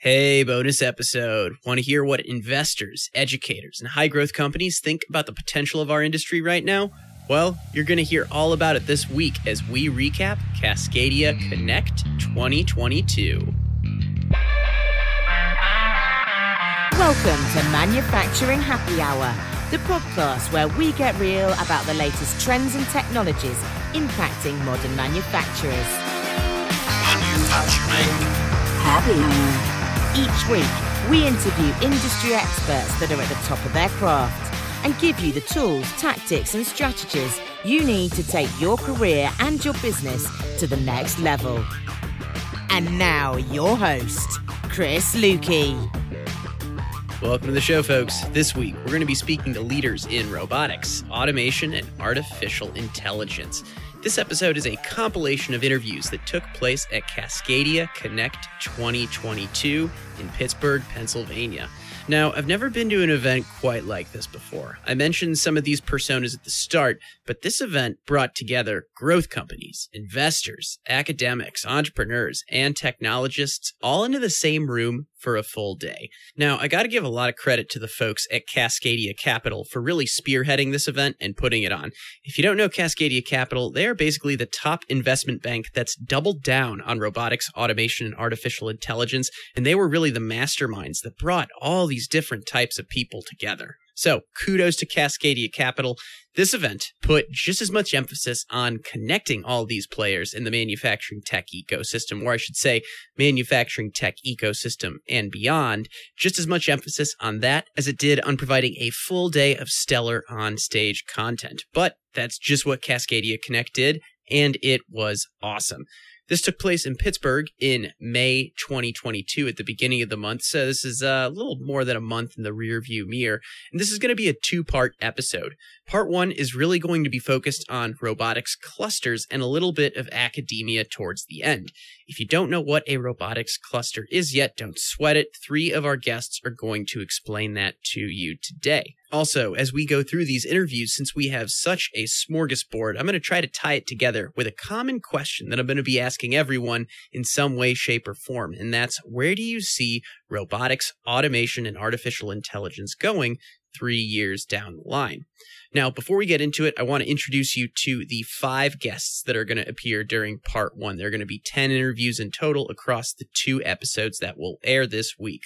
Hey, bonus episode. Want to hear what investors, educators, and high growth companies think about the potential of our industry right now? Well, you're going to hear all about it this week as we recap Cascadia Connect 2022. Welcome to Manufacturing Happy Hour, the podcast where we get real about the latest trends and technologies impacting modern manufacturers. Manufacturing Happy Hour. Each week, we interview industry experts that are at the top of their craft and give you the tools, tactics, and strategies you need to take your career and your business to the next level. And now, your host, Chris Luecke. Welcome to the show, folks. This week, we're going to be speaking to leaders in robotics, automation, and artificial intelligence. This episode is a compilation of interviews that took place at Cascadia Connect 2022 in Pittsburgh, Pennsylvania. Now, I've never been to an event quite like this before. I mentioned some of these personas at the start, but this event brought together growth companies, investors, academics, entrepreneurs, and technologists all into the same room for a full day. Now, I got to give a lot of credit to the folks at Cascadia Capital for really spearheading this event and putting it on. If you don't know Cascadia Capital, they are basically the top investment bank that's doubled down on robotics, automation, and artificial intelligence, and they were really the masterminds that brought all these different types of people together. So, kudos to Cascadia Capital. This event put just as much emphasis on connecting all these players in the manufacturing tech ecosystem, or I should say, manufacturing tech ecosystem and beyond, just as much emphasis on that as it did on providing a full day of stellar on stage content. But that's just what Cascadia Connect did, and it was awesome. This took place in Pittsburgh in May 2022 at the beginning of the month. So this is a little more than a month in the rear view mirror. And this is going to be a two part episode. Part one is really going to be focused on robotics clusters and a little bit of academia towards the end. If you don't know what a robotics cluster is yet, don't sweat it. Three of our guests are going to explain that to you today. Also, as we go through these interviews, since we have such a smorgasbord, I'm going to try to tie it together with a common question that I'm going to be asking everyone in some way, shape, or form. And that's where do you see robotics, automation, and artificial intelligence going three years down the line? Now, before we get into it, I want to introduce you to the five guests that are going to appear during part one. There are going to be 10 interviews in total across the two episodes that will air this week.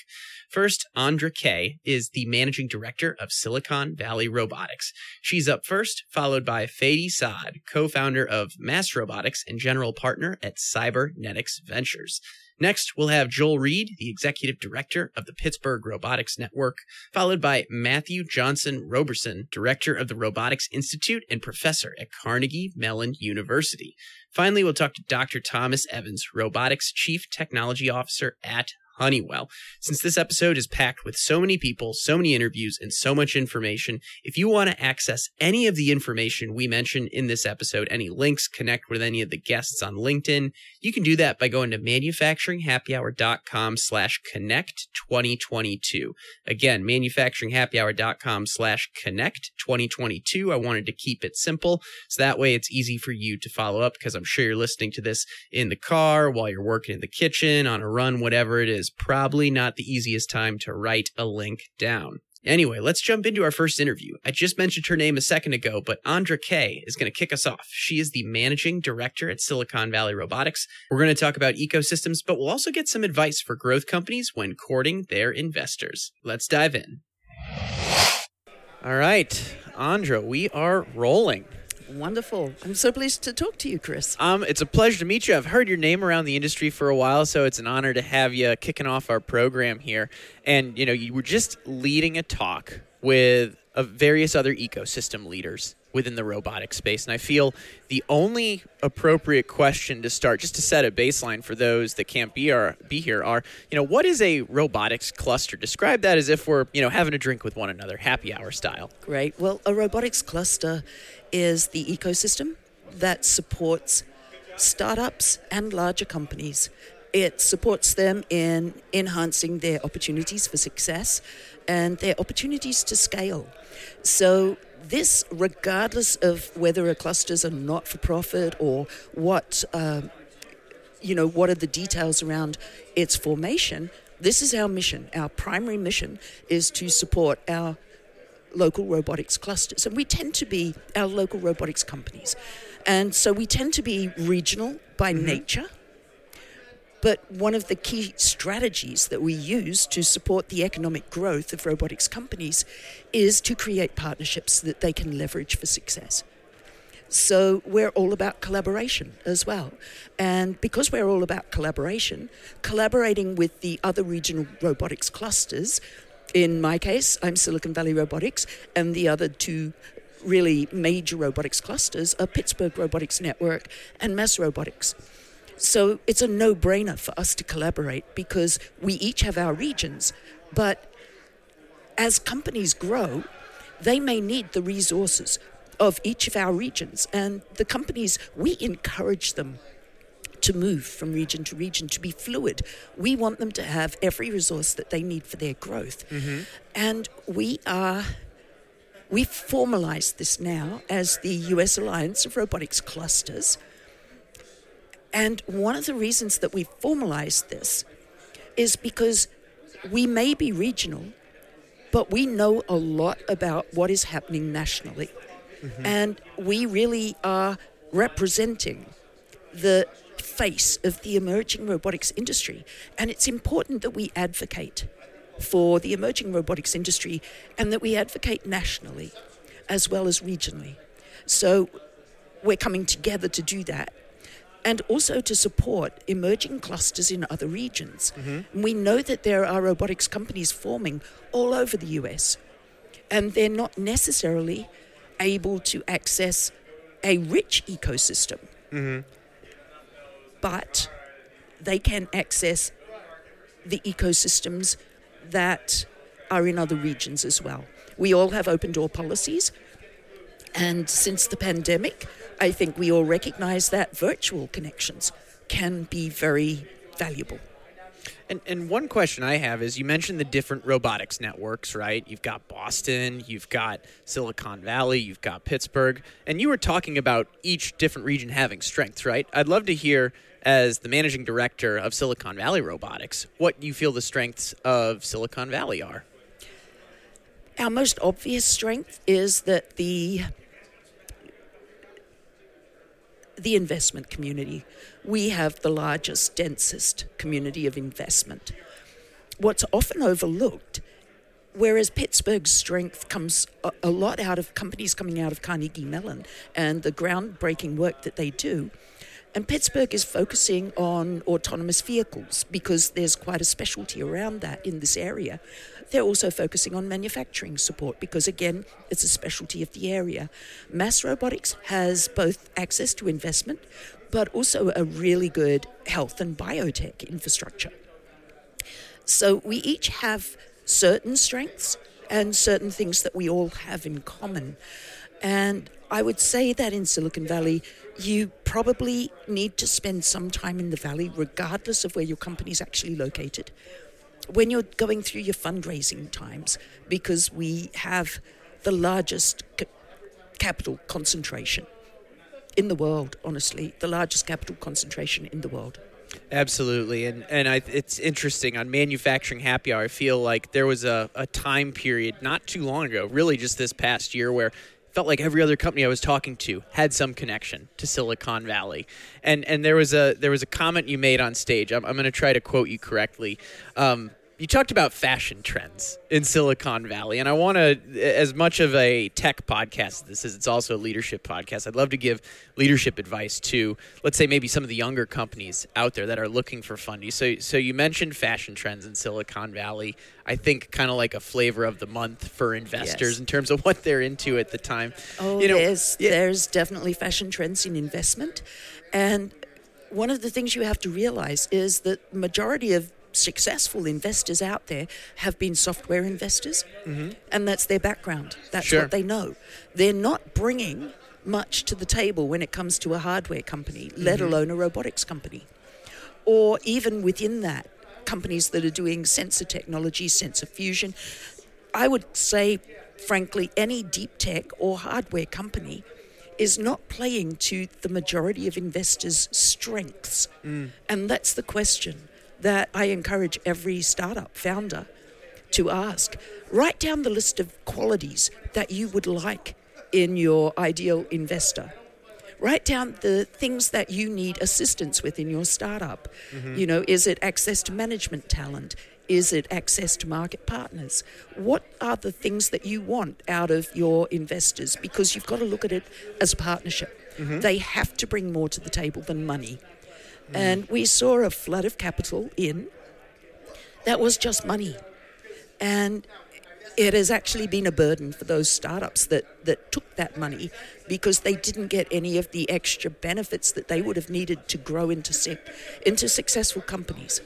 First, Andra Keay is the managing director of Silicon Valley Robotics. She's up first, followed by Fady Saad, co founder of Mass Robotics and general partner at Cybernetix Ventures. Next, we'll have Joel Reed, the executive director of the Pittsburgh Robotics Network, followed by Matthew Johnson Roberson, director of the Robotics Institute and professor at Carnegie Mellon University. Finally, we'll talk to Dr. Thomas Evans, robotics chief technology officer at Honeywell. Since this episode is packed with so many people, so many interviews, and so much information, if you want to access any of the information we mentioned in this episode, any links, connect with any of the guests on LinkedIn, you can do that by going to manufacturinghappyhour.com slash connect 2022. Again, manufacturinghappyhour.com slash connect 2022. I wanted to keep it simple so that way it's easy for you to follow up because I'm sure you're listening to this in the car, while you're working in the kitchen, on a run, whatever it is probably not the easiest time to write a link down. Anyway, let's jump into our first interview. I just mentioned her name a second ago, but Andra Keay is going to kick us off. She is the managing director at Silicon Valley Robotics. We're going to talk about ecosystems, but we'll also get some advice for growth companies when courting their investors. Let's dive in. All right, Andra, we are rolling. Wonderful. I'm so pleased to talk to you, Chris. Um, it's a pleasure to meet you. I've heard your name around the industry for a while, so it's an honor to have you kicking off our program here. And you know, you were just leading a talk with uh, various other ecosystem leaders within the robotic space, and I feel the only appropriate question to start, just to set a baseline for those that can't be are, be here, are you know, what is a robotics cluster? Describe that as if we're you know having a drink with one another, happy hour style. Great. Well, a robotics cluster is the ecosystem that supports startups and larger companies. It supports them in enhancing their opportunities for success and their opportunities to scale. So, this, regardless of whether a cluster is a not for profit or what, uh, you know, what are the details around its formation, This is our mission. Our primary mission is to support our local robotics clusters. And we tend to be our local robotics companies. And so we tend to be regional by mm-hmm. nature. But one of the key strategies that we use to support the economic growth of robotics companies is to create partnerships that they can leverage for success. So we're all about collaboration as well. And because we're all about collaboration, collaborating with the other regional robotics clusters, in my case, I'm Silicon Valley Robotics, and the other two really major robotics clusters are Pittsburgh Robotics Network and Mass Robotics. So it's a no brainer for us to collaborate because we each have our regions. But as companies grow, they may need the resources of each of our regions. And the companies, we encourage them to move from region to region, to be fluid. We want them to have every resource that they need for their growth. Mm-hmm. And we are. We've formalized this now as the US Alliance of Robotics Clusters. And one of the reasons that we've formalized this is because we may be regional, but we know a lot about what is happening nationally. Mm-hmm. And we really are representing the face of the emerging robotics industry. And it's important that we advocate for the emerging robotics industry and that we advocate nationally as well as regionally. So we're coming together to do that and also to support emerging clusters in other regions. Mm-hmm. We know that there are robotics companies forming all over the US, and they're not necessarily able to access a rich ecosystem. Mm-hmm but they can access the ecosystems that are in other regions as well. We all have open door policies, and since the pandemic, I think we all recognize that virtual connections can be very valuable. And, and one question I have is you mentioned the different robotics networks, right? You've got Boston, you've got Silicon Valley, you've got Pittsburgh, and you were talking about each different region having strengths, right? I'd love to hear as the managing director of Silicon Valley Robotics, what you feel the strengths of Silicon Valley are. Our most obvious strength is that the the investment community. We have the largest, densest community of investment. What's often overlooked, whereas Pittsburgh's strength comes a, lot out of companies coming out of Carnegie Mellon and the groundbreaking work that they do, and Pittsburgh is focusing on autonomous vehicles because there's quite a specialty around that in this area. They're also focusing on manufacturing support because, again, it's a specialty of the area. Mass Robotics has both access to investment but also a really good health and biotech infrastructure. So we each have certain strengths and certain things that we all have in common. And I would say that in Silicon Valley, you probably need to spend some time in the valley, regardless of where your company is actually located. When you're going through your fundraising times, because we have the largest ca- capital concentration in the world, honestly, the largest capital concentration in the world. Absolutely, and and I, it's interesting on manufacturing happy hour. I feel like there was a, a time period not too long ago, really just this past year, where felt like every other company I was talking to had some connection to Silicon Valley. And and there was a there was a comment you made on stage. I'm, I'm going to try to quote you correctly. Um, you talked about fashion trends in Silicon Valley, and I want to, as much of a tech podcast as this is, it's also a leadership podcast. I'd love to give leadership advice to, let's say, maybe some of the younger companies out there that are looking for funding. So, so you mentioned fashion trends in Silicon Valley. I think kind of like a flavor of the month for investors yes. in terms of what they're into at the time. Oh, you know, there's yeah. there's definitely fashion trends in investment, and one of the things you have to realize is that the majority of successful investors out there have been software investors, mm-hmm. and that's their background. That's sure. what they know. They're not bringing much to the table when it comes to a hardware company, mm-hmm. let alone a robotics company. Or even within that, companies that are doing sensor technology, sensor fusion. I would say, frankly, any deep tech or hardware company is not playing to the majority of investors' strengths. Mm. And that's the question that I encourage every startup founder to ask. Write down the list of qualities that you would like in your ideal investor. Write down the things that you need assistance with in your startup. Mm-hmm. You know, is it access to management talent? Is it access to market partners? What are the things that you want out of your investors? Because you've got to look at it as a partnership. Mm-hmm. They have to bring more to the table than money. Mm. And we saw a flood of capital in that was just money. And it has actually been a burden for those startups that, that took that money because they didn't get any of the extra benefits that they would have needed to grow into, into successful companies.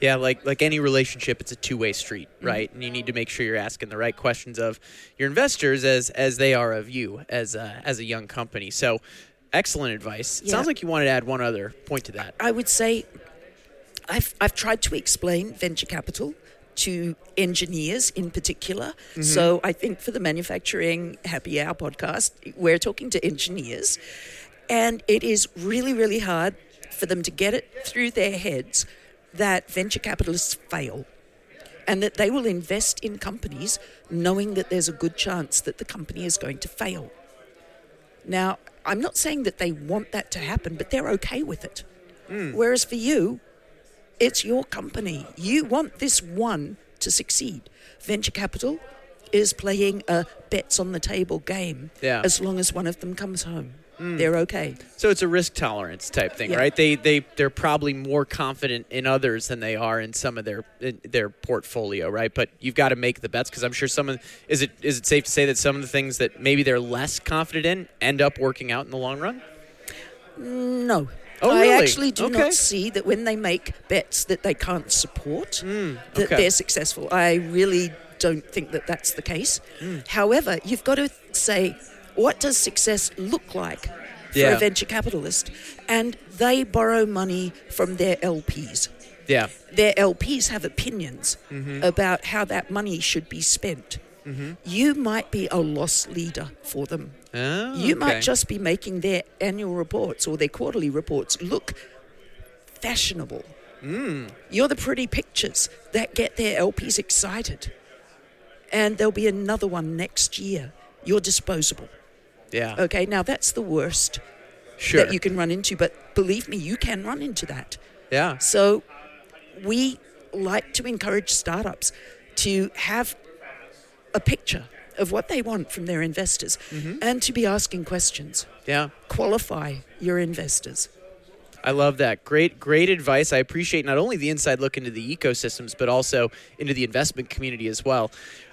Yeah, like like any relationship, it's a two way street, mm-hmm. right? Mm-hmm. And you need to make sure you're asking the right questions of your investors as as they are of you as a, as a young company. So, excellent advice. Yeah. Sounds like you wanted to add one other point to that. I would say, I've I've tried to explain venture capital to engineers in particular. Mm-hmm. So I think for the manufacturing happy hour podcast, we're talking to engineers, and it is really really hard for them to get it through their heads that venture capitalists fail and that they will invest in companies knowing that there's a good chance that the company is going to fail. Now, I'm not saying that they want that to happen, but they're okay with it. Mm. Whereas for you, it's your company. You want this one to succeed. Venture capital is playing a bets on the table game yeah. as long as one of them comes home. Mm. They're okay. So it's a risk tolerance type thing, yeah. right? They they they're probably more confident in others than they are in some of their their portfolio, right? But you've got to make the bets because I'm sure some of is it is it safe to say that some of the things that maybe they're less confident in end up working out in the long run? No. Oh, really? I actually do okay. not see that when they make bets that they can't support, mm, okay. that they're successful. I really don't think that that's the case. Mm. However, you've got to say what does success look like for yeah. a venture capitalist? And they borrow money from their LPs. Yeah. Their LPs have opinions mm-hmm. about how that money should be spent. Mm-hmm. You might be a loss leader for them. Oh, you okay. might just be making their annual reports or their quarterly reports look fashionable. Mm. You're the pretty pictures that get their LPs excited. And there'll be another one next year. You're disposable. Yeah. Okay, now that's the worst sure. that you can run into, but believe me, you can run into that. Yeah. So we like to encourage startups to have a picture of what they want from their investors mm-hmm. and to be asking questions. Yeah. Qualify your investors. I love that. Great, great advice. I appreciate not only the inside look into the ecosystems, but also into the investment community as well.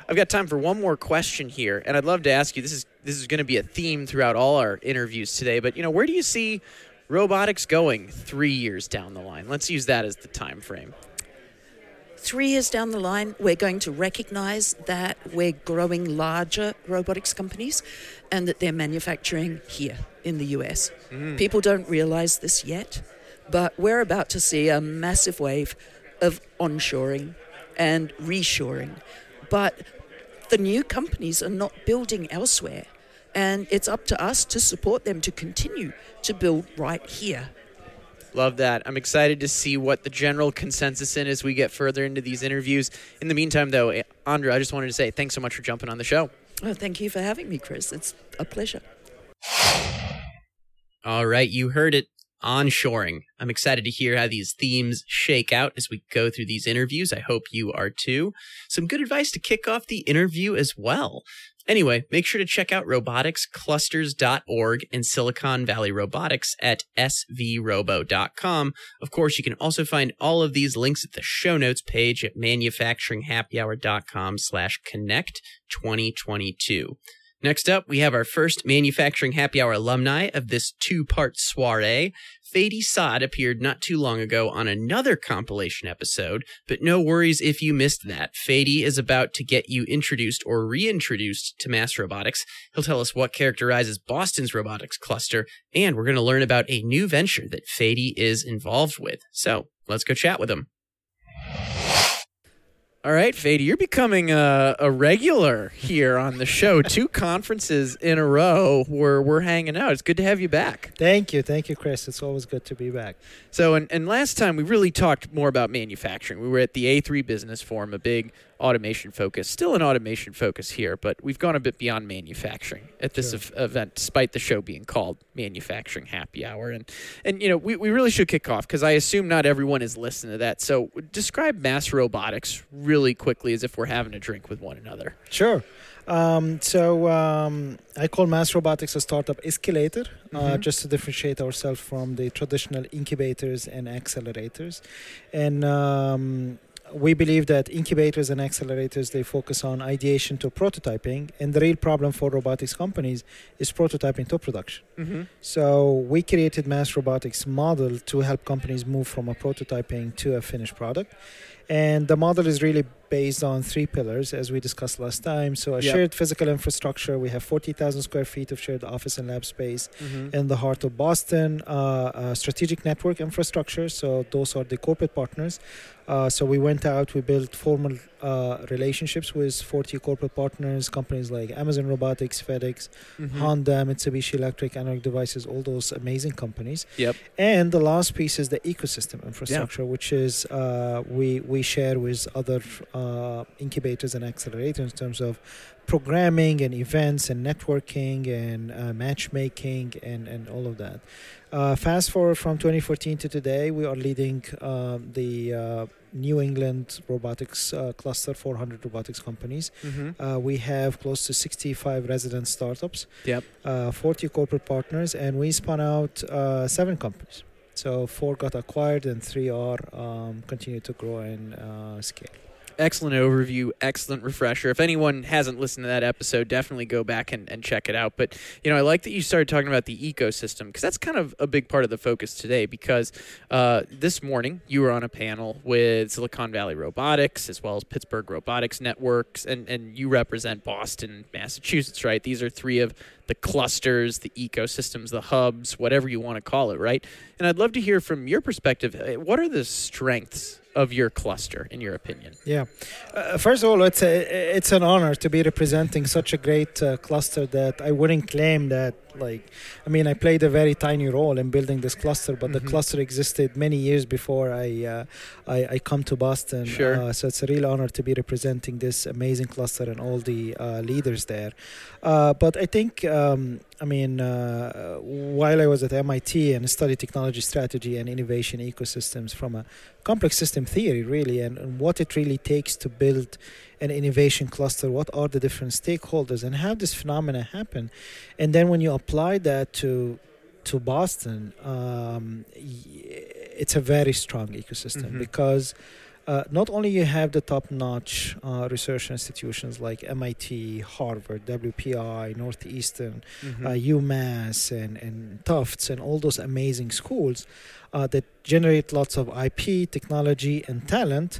I've got time for one more question here, and I'd love to ask you. This is this is going to be a theme throughout all our interviews today. But you know, where do you see robotics going three years down the line? Let's use that as the time frame. Three years down the line, we're going to recognize that we're growing larger robotics companies and that they're manufacturing here in the US. Mm. People don't realize this yet, but we're about to see a massive wave of onshoring and reshoring. But the new companies are not building elsewhere. And it's up to us to support them to continue to build right here. Love that. I'm excited to see what the general consensus in as we get further into these interviews. In the meantime, though, eh, Andra, I just wanted to say thanks so much for jumping on the show. Oh, thank you for having me, Chris. It's a pleasure. All right, you heard it onshoring. I'm excited to hear how these themes shake out as we go through these interviews. I hope you are too. Some good advice to kick off the interview as well. Anyway, make sure to check out roboticsclusters.org and Silicon Valley Robotics at svrobo.com. Of course, you can also find all of these links at the show notes page at manufacturinghappyhour.com slash connect 2022. Next up, we have our first Manufacturing Happy Hour alumni of this two part soiree. Fady Saad appeared not too long ago on another compilation episode, but no worries if you missed that. Fady is about to get you introduced or reintroduced to mass robotics. He'll tell us what characterizes Boston's robotics cluster, and we're going to learn about a new venture that Fady is involved with. So let's go chat with him. All right, Fady, you're becoming a, a regular here on the show. Two conferences in a row where we're hanging out. It's good to have you back. Thank you. Thank you, Chris. It's always good to be back. So, and, and last time we really talked more about manufacturing. We were at the A3 Business Forum, a big automation focus, still an automation focus here, but we've gone a bit beyond manufacturing at this Sure. ev- event, despite the show being called Manufacturing Happy Hour. And, and you know, we, we really should kick off because I assume not everyone is listening to that. So, describe mass robotics really quickly as if we're having a drink with one another. Sure. Um, so um, I call Mass Robotics a startup escalator, uh, Mhm. just to differentiate ourselves from the traditional incubators and accelerators. And um, we believe that incubators and accelerators they focus on ideation to prototyping, and the real problem for robotics companies is prototyping to production. Mm-hmm. So we created mass robotics model to help companies move from a prototyping to a finished product. And the model is really based on three pillars, as we discussed last time. So a Yep. shared physical infrastructure. We have 40,000 square feet of shared office and lab space Mm-hmm. in the heart of Boston. Uh, strategic network infrastructure. So those are the corporate partners. Uh, so we went out, we built formal uh, relationships with 40 corporate partners, companies like Amazon Robotics, FedEx, Mm-hmm. Honda, Mitsubishi Electric, Analog Devices, all those amazing companies. Yep. And the last piece is the ecosystem infrastructure, which is uh, we we share with other uh, incubators and accelerators in terms of programming and events and networking and uh, matchmaking and, and all of that. Uh, fast forward from 2014 to today, we are leading um, the uh, New England robotics uh, cluster, 400 robotics companies. Mm-hmm. Uh, we have close to 65 resident startups, Yep. uh, 40 corporate partners, and we spun out uh, seven companies. So four got acquired, and three are um, continue to grow and uh, scale. Excellent overview, excellent refresher. If anyone hasn't listened to that episode, definitely go back and, and check it out. But, you know, I like that you started talking about the ecosystem because that's kind of a big part of the focus today because uh, this morning you were on a panel with Silicon Valley Robotics as well as Pittsburgh Robotics Networks, and, and you represent Boston, Massachusetts, right? These are three of the clusters, the ecosystems, the hubs, whatever you want to call it, right? And I'd love to hear from your perspective, uh, what are the strengths of your cluster, in your opinion? Yeah. Uh, first of all, it's a, it's an honor to be representing such a great uh, cluster that I wouldn't claim that like I mean I played a very tiny role in building this cluster, but Mhm. the cluster existed many years before I uh, I, I come to Boston. Sure. Uh, so it's a real honor to be representing this amazing cluster and all the uh, leaders there. Uh, but I think um, I mean uh, while I was at MIT and studied technology strategy and innovation ecosystems from a complex system theory really and, and what it really takes to build an innovation cluster what are the different stakeholders and how this phenomena happen and then when you apply that to to boston um, it's a very strong ecosystem Mhm. because uh, not only you have the top-notch uh, research institutions like MIT, Harvard, WPI, Northeastern, Mm-hmm. uh, UMass and, and Tufts and all those amazing schools uh, that generate lots of IP, technology, and talent.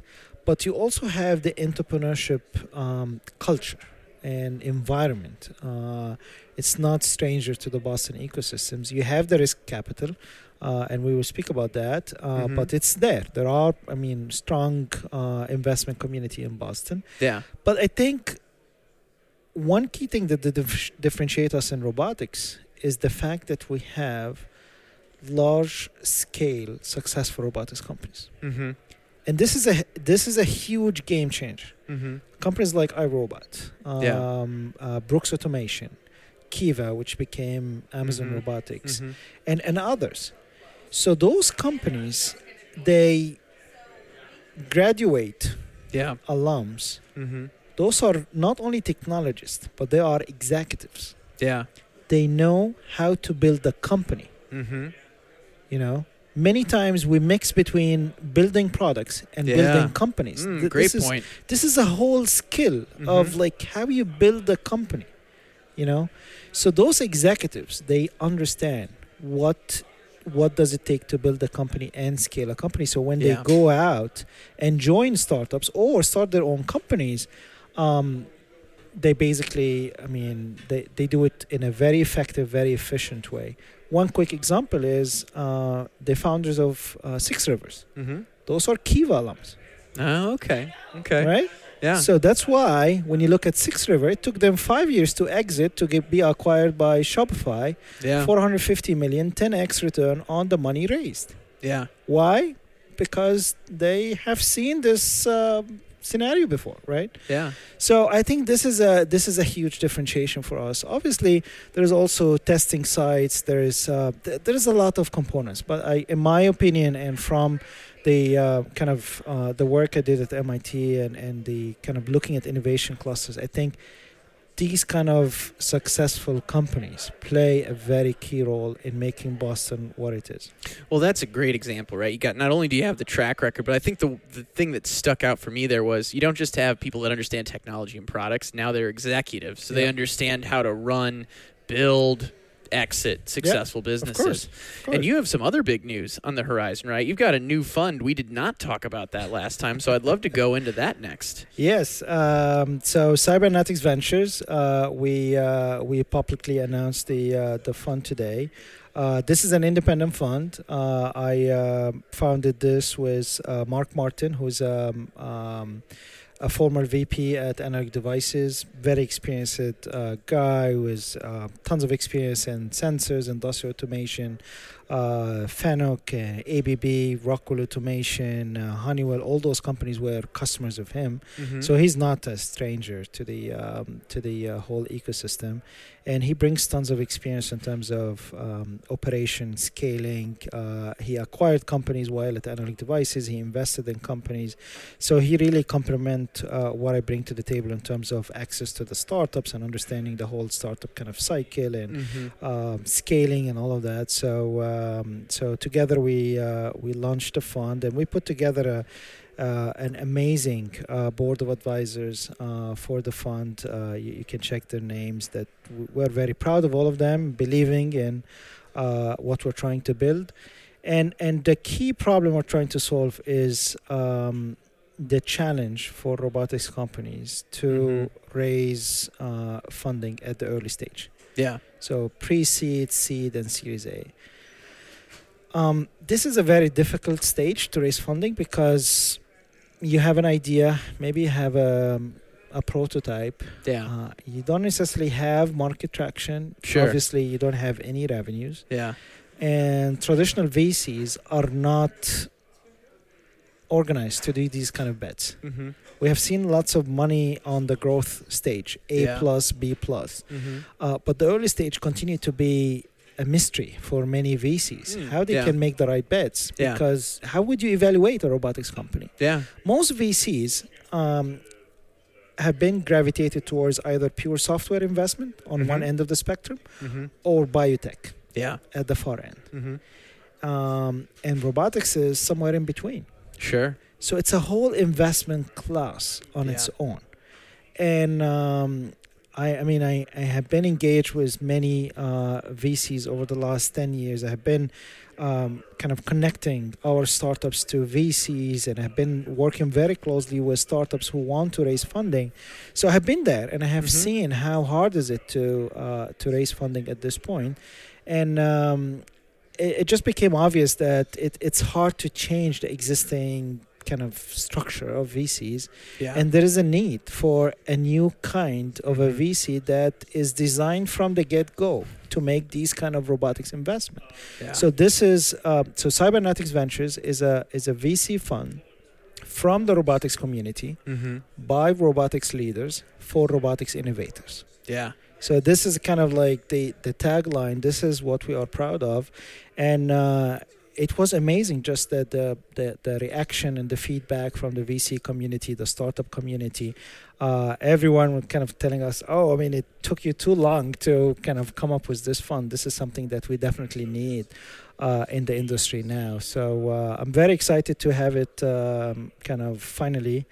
But you also have the entrepreneurship um, culture and environment. Uh, it's not stranger to the Boston ecosystems. You have the risk capital, uh, and we will speak about that. Uh, Mhm. But it's there. There are, I mean, strong uh, investment community in Boston. yeah. But I think one key thing that dif- differentiates us in robotics is the fact that we have large scale successful robotics companies. Mm-hmm. And this is a this is a huge game change. Mm-hmm. Companies like iRobot, um, Yeah. uh, Brooks Automation, Kiva, which became Amazon Mhm. Robotics, Mm-hmm. and, and others. So those companies, they graduate Yeah. alums Mm-hmm. those are not only technologists, but they are executives. Yeah. They know how to build a company. Mm-hmm. You know, many times we mix between building products and Yeah. building companies. Mm, Th- great this is, point. This is a whole skill Mhm. of like how you build a company. You know, so those executives they understand what what does it take to build a company and scale a company. So when Yeah. they go out and join startups or start their own companies, um, they basically, I mean, they, they do it in a very effective, very efficient way. One quick example is uh, the founders of uh, Six Rivers. Mm-hmm. Those are Kiva alums, Oh, okay. Okay. right? Yeah. So that's why when you look at Six River, it took them five years to exit to get, be acquired by Shopify. yeah. 450 million, 10x return on the money raised. yeah. Why? Because they have seen this uh, scenario before, right? Yeah. So I think this is a this is a huge differentiation for us. Obviously, there is also testing sites. There is uh, th- there is a lot of components, but I, in my opinion, and from the uh, kind of uh, the work I did at MIT and and the kind of looking at innovation clusters, I think these kind of successful companies play a very key role in making Boston what it is. Well, that's a great example, right? You got not only do you have the track record, but I think the the thing that stuck out for me there was you don't just have people that understand technology and products. Now they're executives, so they understand how to run, build, exit successful businesses. course, of And you have some other big news on the horizon, right? You've got a new fund. We did not talk about that last time, so I'd love to go into that next. Yes. Um, so Cybernetix Ventures, uh, we uh, we publicly announced the uh, the fund today. Uh, this is an independent fund. Uh, I uh, founded this with uh, Mark Martin, who's um, um, a former VP at Analog Devices, very experienced uh, guy with uh, tons of experience in sensors, industrial automation, uh, Fanuc, uh, ABB, Rockwell Automation, uh, Honeywell, all those companies were customers of him. Mm-hmm. So he's not a stranger to the um, to the uh, whole ecosystem, and he brings tons of experience in terms of um, operation scaling. Uh, he acquired companies while at Analog Devices. He invested in companies, so he really complement uh, what I bring to the table in terms of access to the startups and understanding the whole startup kind of cycle and mm-hmm. um, scaling and all of that. So um, so together we uh, we launched a fund and we put together a. Uh, an amazing uh, board of advisors uh, for the fund. Uh, you, you can check their names. That we're very proud of all of them, believing in uh, what we're trying to build, and and the key problem we're trying to solve is um, the challenge for robotics companies to raise uh, funding at the early stage. Yeah. So pre-seed, seed, and Series A. Um, this is a very difficult stage to raise funding because you have an idea, maybe you have a, a prototype. Yeah. Uh, you don't necessarily have market traction. Sure. Obviously, you don't have any revenues. Yeah. And traditional VCs are not organized to do these kind of bets. Mm-hmm. We have seen lots of money on the growth stage, A Yeah. plus, B plus. Mm-hmm. Uh, but the early stage continue to be a mystery for many VCs. Mm, how they yeah. can make the right bets? Yeah. Because how would you evaluate a robotics company? Yeah. Most VCs um, have been gravitated towards either pure software investment on Mhm. one end of the spectrum Mm-hmm. or biotech Yeah. at the far end. Mm-hmm. Um, and robotics is somewhere in between. Sure. So it's a whole investment class on its own. And um, I, I mean, I, I have been engaged with many uh, VCs over the last 10 years. I have been um, kind of connecting our startups to VCs and have been working very closely with startups who want to raise funding. So I have been there and I have Mhm. seen how hard is it to, uh, to raise funding at this point. And um, it, it just became obvious that it, it's hard to change the existing kind of structure of VCs, Yeah. and there is a need for a new kind of a Mhm. VC that is designed from the get-go to make these kind of robotics investment. yeah. So this is uh, so Cybernetix Ventures is a is a VC fund from the robotics community Mm-hmm. by robotics leaders for robotics innovators. Yeah. So this is kind of like the the tagline. This is what we are proud of, and uh, it was amazing just that the, the the reaction and the feedback from the VC community, the startup community. Uh, everyone was kind of telling us, "Oh, I mean, it took you too long to kind of come up with this fund. This is something that we definitely need uh, in the industry now." So uh, I'm very excited to have it um, kind of finally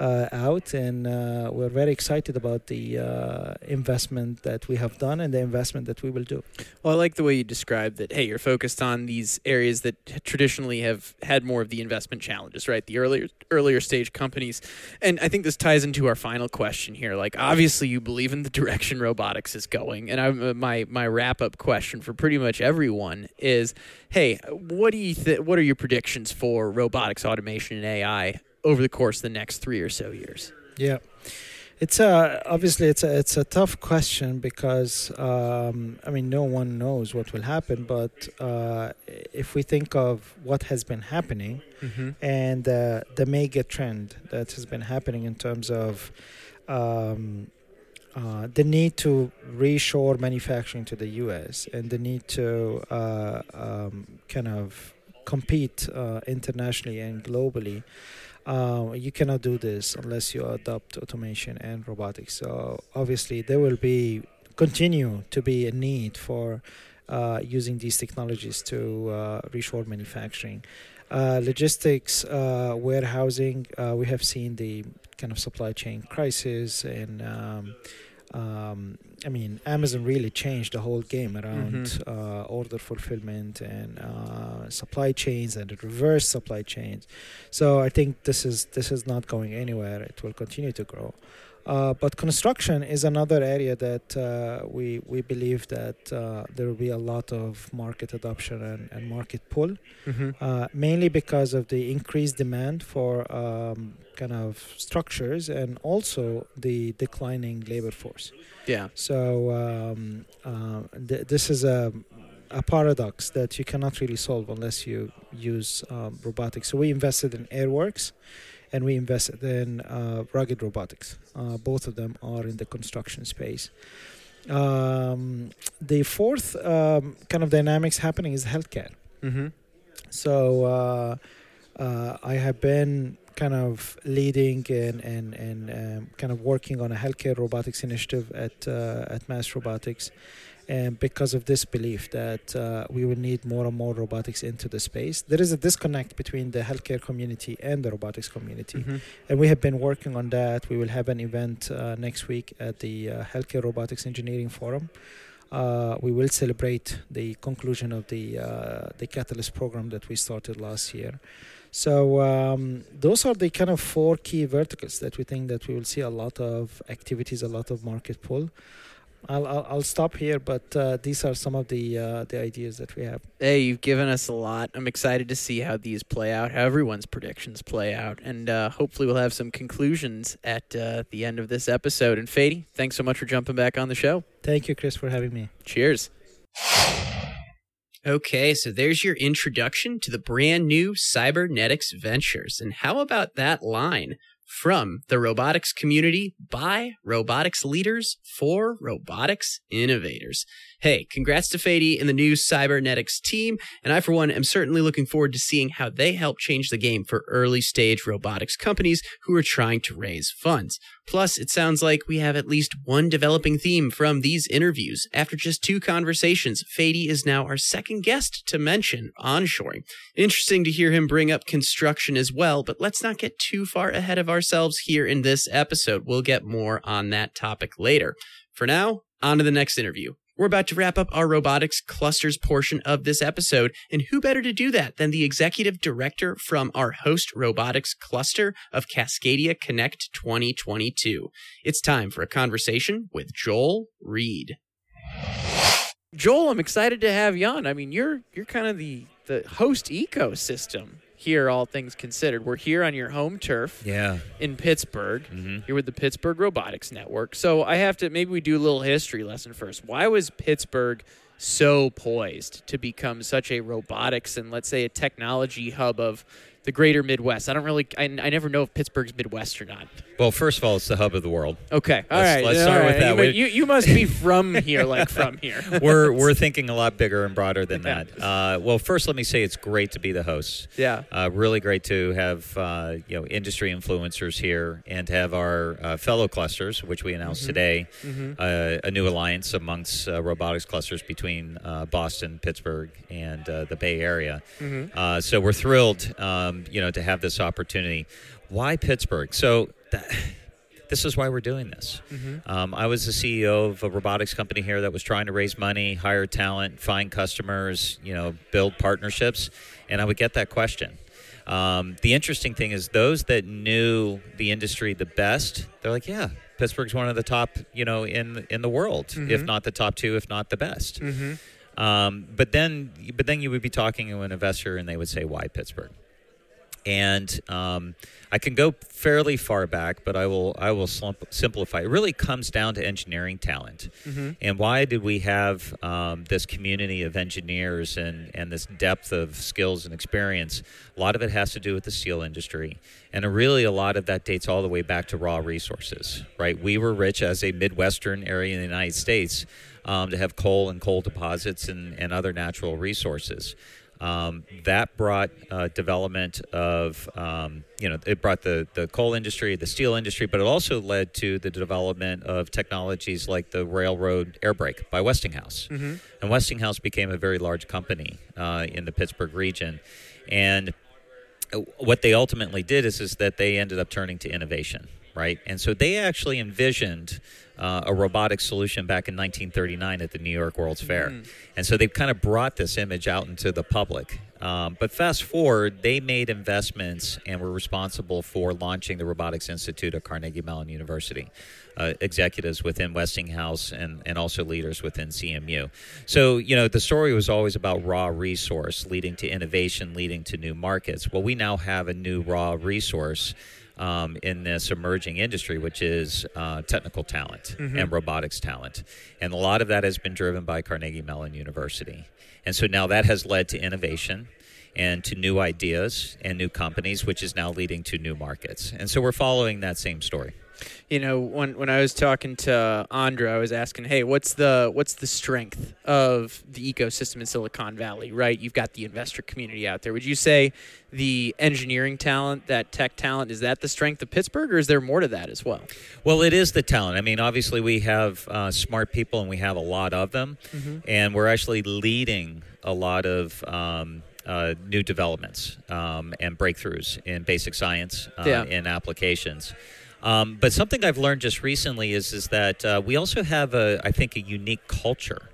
out, and uh, we're very excited about the uh, investment that we have done and the investment that we will do. Well, I like the way you described that. Hey, you're focused on these areas that traditionally have had more of the investment challenges, right? The earlier earlier stage companies, and I think this ties into our final question here. Like, obviously, you believe in the direction robotics is going, and I'm, uh, my my wrap up question for pretty much everyone is, hey, what do you th- What are your predictions for robotics, automation, and AI over the course of the next three or so years? Yeah, it's a obviously it's a it's a tough question because um, I mean no one knows what will happen. But uh, if we think of what has been happening Mm-hmm. and uh, the mega trend that has been happening in terms of um, uh, the need to reshore manufacturing to the U.S. and the need to uh, um, kind of compete uh, internationally and globally. Uh, you cannot do this unless you adopt automation and robotics. So obviously there will be continue to be a need for uh, using these technologies to uh, reshore manufacturing. Uh, logistics, uh, warehousing, uh, we have seen the kind of supply chain crisis and um, um, I mean, Amazon really changed the whole game around uh, order fulfillment and uh, supply chains and reverse supply chains. So I think this is this is not going anywhere. It will continue to grow. Uh, but construction is another area that uh, we we believe that uh, there will be a lot of market adoption and, and market pull, Mm-hmm. uh, mainly because of the increased demand for um, kind of structures and also the declining labor force. Yeah. So um, uh, th- this is a a paradox that you cannot really solve unless you use um, robotics. So we invested in Airworks, and we invested in uh, rugged robotics. Uh, both of them are in the construction space. Um, the fourth um, kind of dynamics happening is healthcare. Mm-hmm. So uh, uh, I have been kind of leading and and and um, kind of working on a healthcare robotics initiative at uh, at Mass Robotics, and because of this belief that uh, we will need more and more robotics into the space, there is a disconnect between the healthcare community and the robotics community, Mm-hmm. and we have been working on that. We will have an event uh, next week at the uh, Healthcare Robotics Engineering Forum. Uh, we will celebrate the conclusion of the uh, the Catalyst program that we started last year. So um, those are the kind of four key verticals that we think that we will see a lot of activities, a lot of market pull. I'll I'll, I'll stop here, but uh, these are some of the uh, the ideas that we have. Hey, you've given us a lot. I'm excited to see how these play out, how everyone's predictions play out, and uh, hopefully we'll have some conclusions at uh, the end of this episode. And Fady, thanks so much for jumping back on the show. Thank you, Chris, for having me. Cheers. Okay, so there's your introduction to the brand new Cybernetix Ventures. And how about that line? From the robotics community by robotics leaders for robotics innovators. Hey, congrats to Fady and the new Cybernetix team. And I, for one, am certainly looking forward to seeing how they help change the game for early stage robotics companies who are trying to raise funds. Plus, it sounds like we have at least one developing theme from these interviews. After just two conversations, Fady is now our second guest to mention onshoring. Interesting to hear him bring up construction as well, but let's not get too far ahead of ourselves here in this episode. We'll get more on that topic later. For now, on to the next interview. We're about to wrap up our robotics clusters portion of this episode, and who better to do that than the executive director from our host robotics cluster of Cascadia Connect 2022? It's time for a conversation with Joel Reed. Joel, I'm excited to have you on. I mean, you're you're kind of the the host ecosystem here, all things considered. We're here on your home turf Yeah. in Pittsburgh. hmm You're with the Pittsburgh Robotics Network. So I have to maybe we do a little history lesson first. Why was Pittsburgh so poised to become such a robotics and let's say a technology hub of the greater Midwest? I don't really, I, I never know if Pittsburgh's Midwest or not. Well, first of all, it's the hub of the world. Okay, all Let's- right. let's all start with right. that. You, you, you must be from here, like from here. We're we're thinking a lot bigger and broader than Yeah. that. Uh, well, first, let me say it's great to be the host. yeah. Uh, really great to have uh, you know industry influencers here and to have our uh, fellow clusters, which we announced today, Mm-hmm. uh, a new alliance amongst uh, robotics clusters between uh, Boston, Pittsburgh, and uh, the Bay Area. Mm-hmm. Uh, so we're thrilled, um, you know, to have this opportunity. Why Pittsburgh? So. That, this is why we're doing this. Mm-hmm. Um, I was the CEO of a robotics company here that was trying to raise money, hire talent, find customers, you know, build partnerships, and I would get that question. Um, the interesting thing is those that knew the industry the best, they're like, yeah, Pittsburgh's one of the top, you know, in in the world, if Mhm. not the top two, if not the best. Mm-hmm. Um, but then, but then you would be talking to an investor, and they would say, "Why Pittsburgh?" And um, I can go fairly far back, but I will I will slump, simplify. It really comes down to engineering talent, Mm-hmm. and why did we have um, this community of engineers and and this depth of skills and experience? A lot of it has to do with the steel industry, and really a lot of that dates all the way back to raw resources. Right, we were rich as a midwestern area in the United States um, to have coal and coal deposits and, and other natural resources. Um, that brought uh, development of, um, you know, it brought the, the coal industry, the steel industry, but it also led to the development of technologies like the railroad air brake by Westinghouse. And Westinghouse became a very large company uh, in the Pittsburgh region. And uh, what they ultimately did is, is that they ended up turning to innovation, right? And so they actually envisioned uh, a robotic solution back in 1939 at the New York World's Fair. And so they've kind of brought this image out into the public. Um, but fast forward, they made investments and were responsible for launching the Robotics Institute at Carnegie Mellon University. Uh, executives within Westinghouse and, and also leaders within CMU. So, you know, the story was always about raw resource leading to innovation, leading to new markets. Well, we now have a new raw resource um, in this emerging industry, which is uh, technical talent and robotics talent. And a lot of that has been driven by Carnegie Mellon University. And so now that has led to innovation and to new ideas and new companies, which is now leading to new markets. And so we're following that same story. You know, when when I was talking to Andra, I was asking, "Hey, what's the what's the strength of the ecosystem in Silicon Valley?" Right? You've got the investor community out there. Would you say the engineering talent, that tech talent, is that the strength of Pittsburgh, or is there more to that as well? Well, it is the talent. I mean, obviously, we have uh, smart people and we have a lot of them, and we're actually leading a lot of. Um, uh, new developments um, and breakthroughs in basic science uh, Yeah. in applications. Um, but something I've learned just recently is is that uh, we also have a, I think, a unique culture.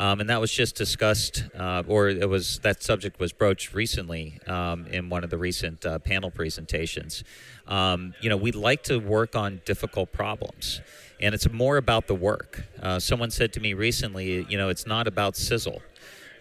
Um, and that was just discussed, uh, or it was that subject was broached recently um, in one of the recent uh, panel presentations. Um, you know, we like to work on difficult problems, and it's more about the work. Uh, someone said to me recently, you know, it's not about sizzle.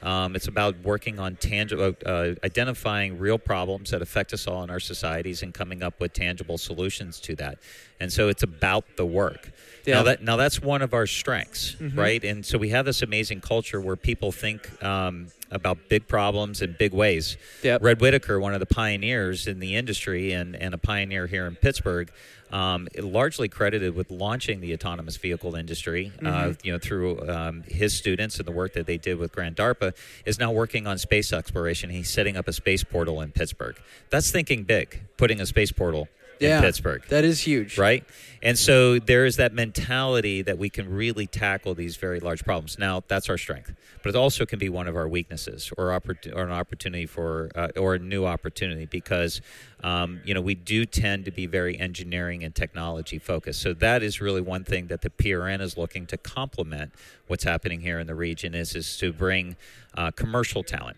Um, it's about working on tangible, uh, identifying real problems that affect us all in our societies, and coming up with tangible solutions to that. And so it's about the work. Yeah. Now that now that's one of our strengths, right? And so we have this amazing culture where people think um, about big problems in big ways. Yep. Red Whitaker, one of the pioneers in the industry and, and a pioneer here in Pittsburgh, um, largely credited with launching the autonomous vehicle industry. Uh, you know, through um, his students and the work that they did with Grand DARPA, is now working on space exploration. He's setting up a space portal in Pittsburgh. That's thinking big, putting a space portal in Pittsburgh That is huge. right? And so there is that mentality that we can really tackle these very large problems. Now, that's our strength, but it also can be one of our weaknesses or, oppor- or an opportunity for uh, or a new opportunity because um, you know we do tend to be very engineering and technology focused. So that is really one thing that the PRN is looking to complement what's happening here in the region is is to bring uh, commercial talent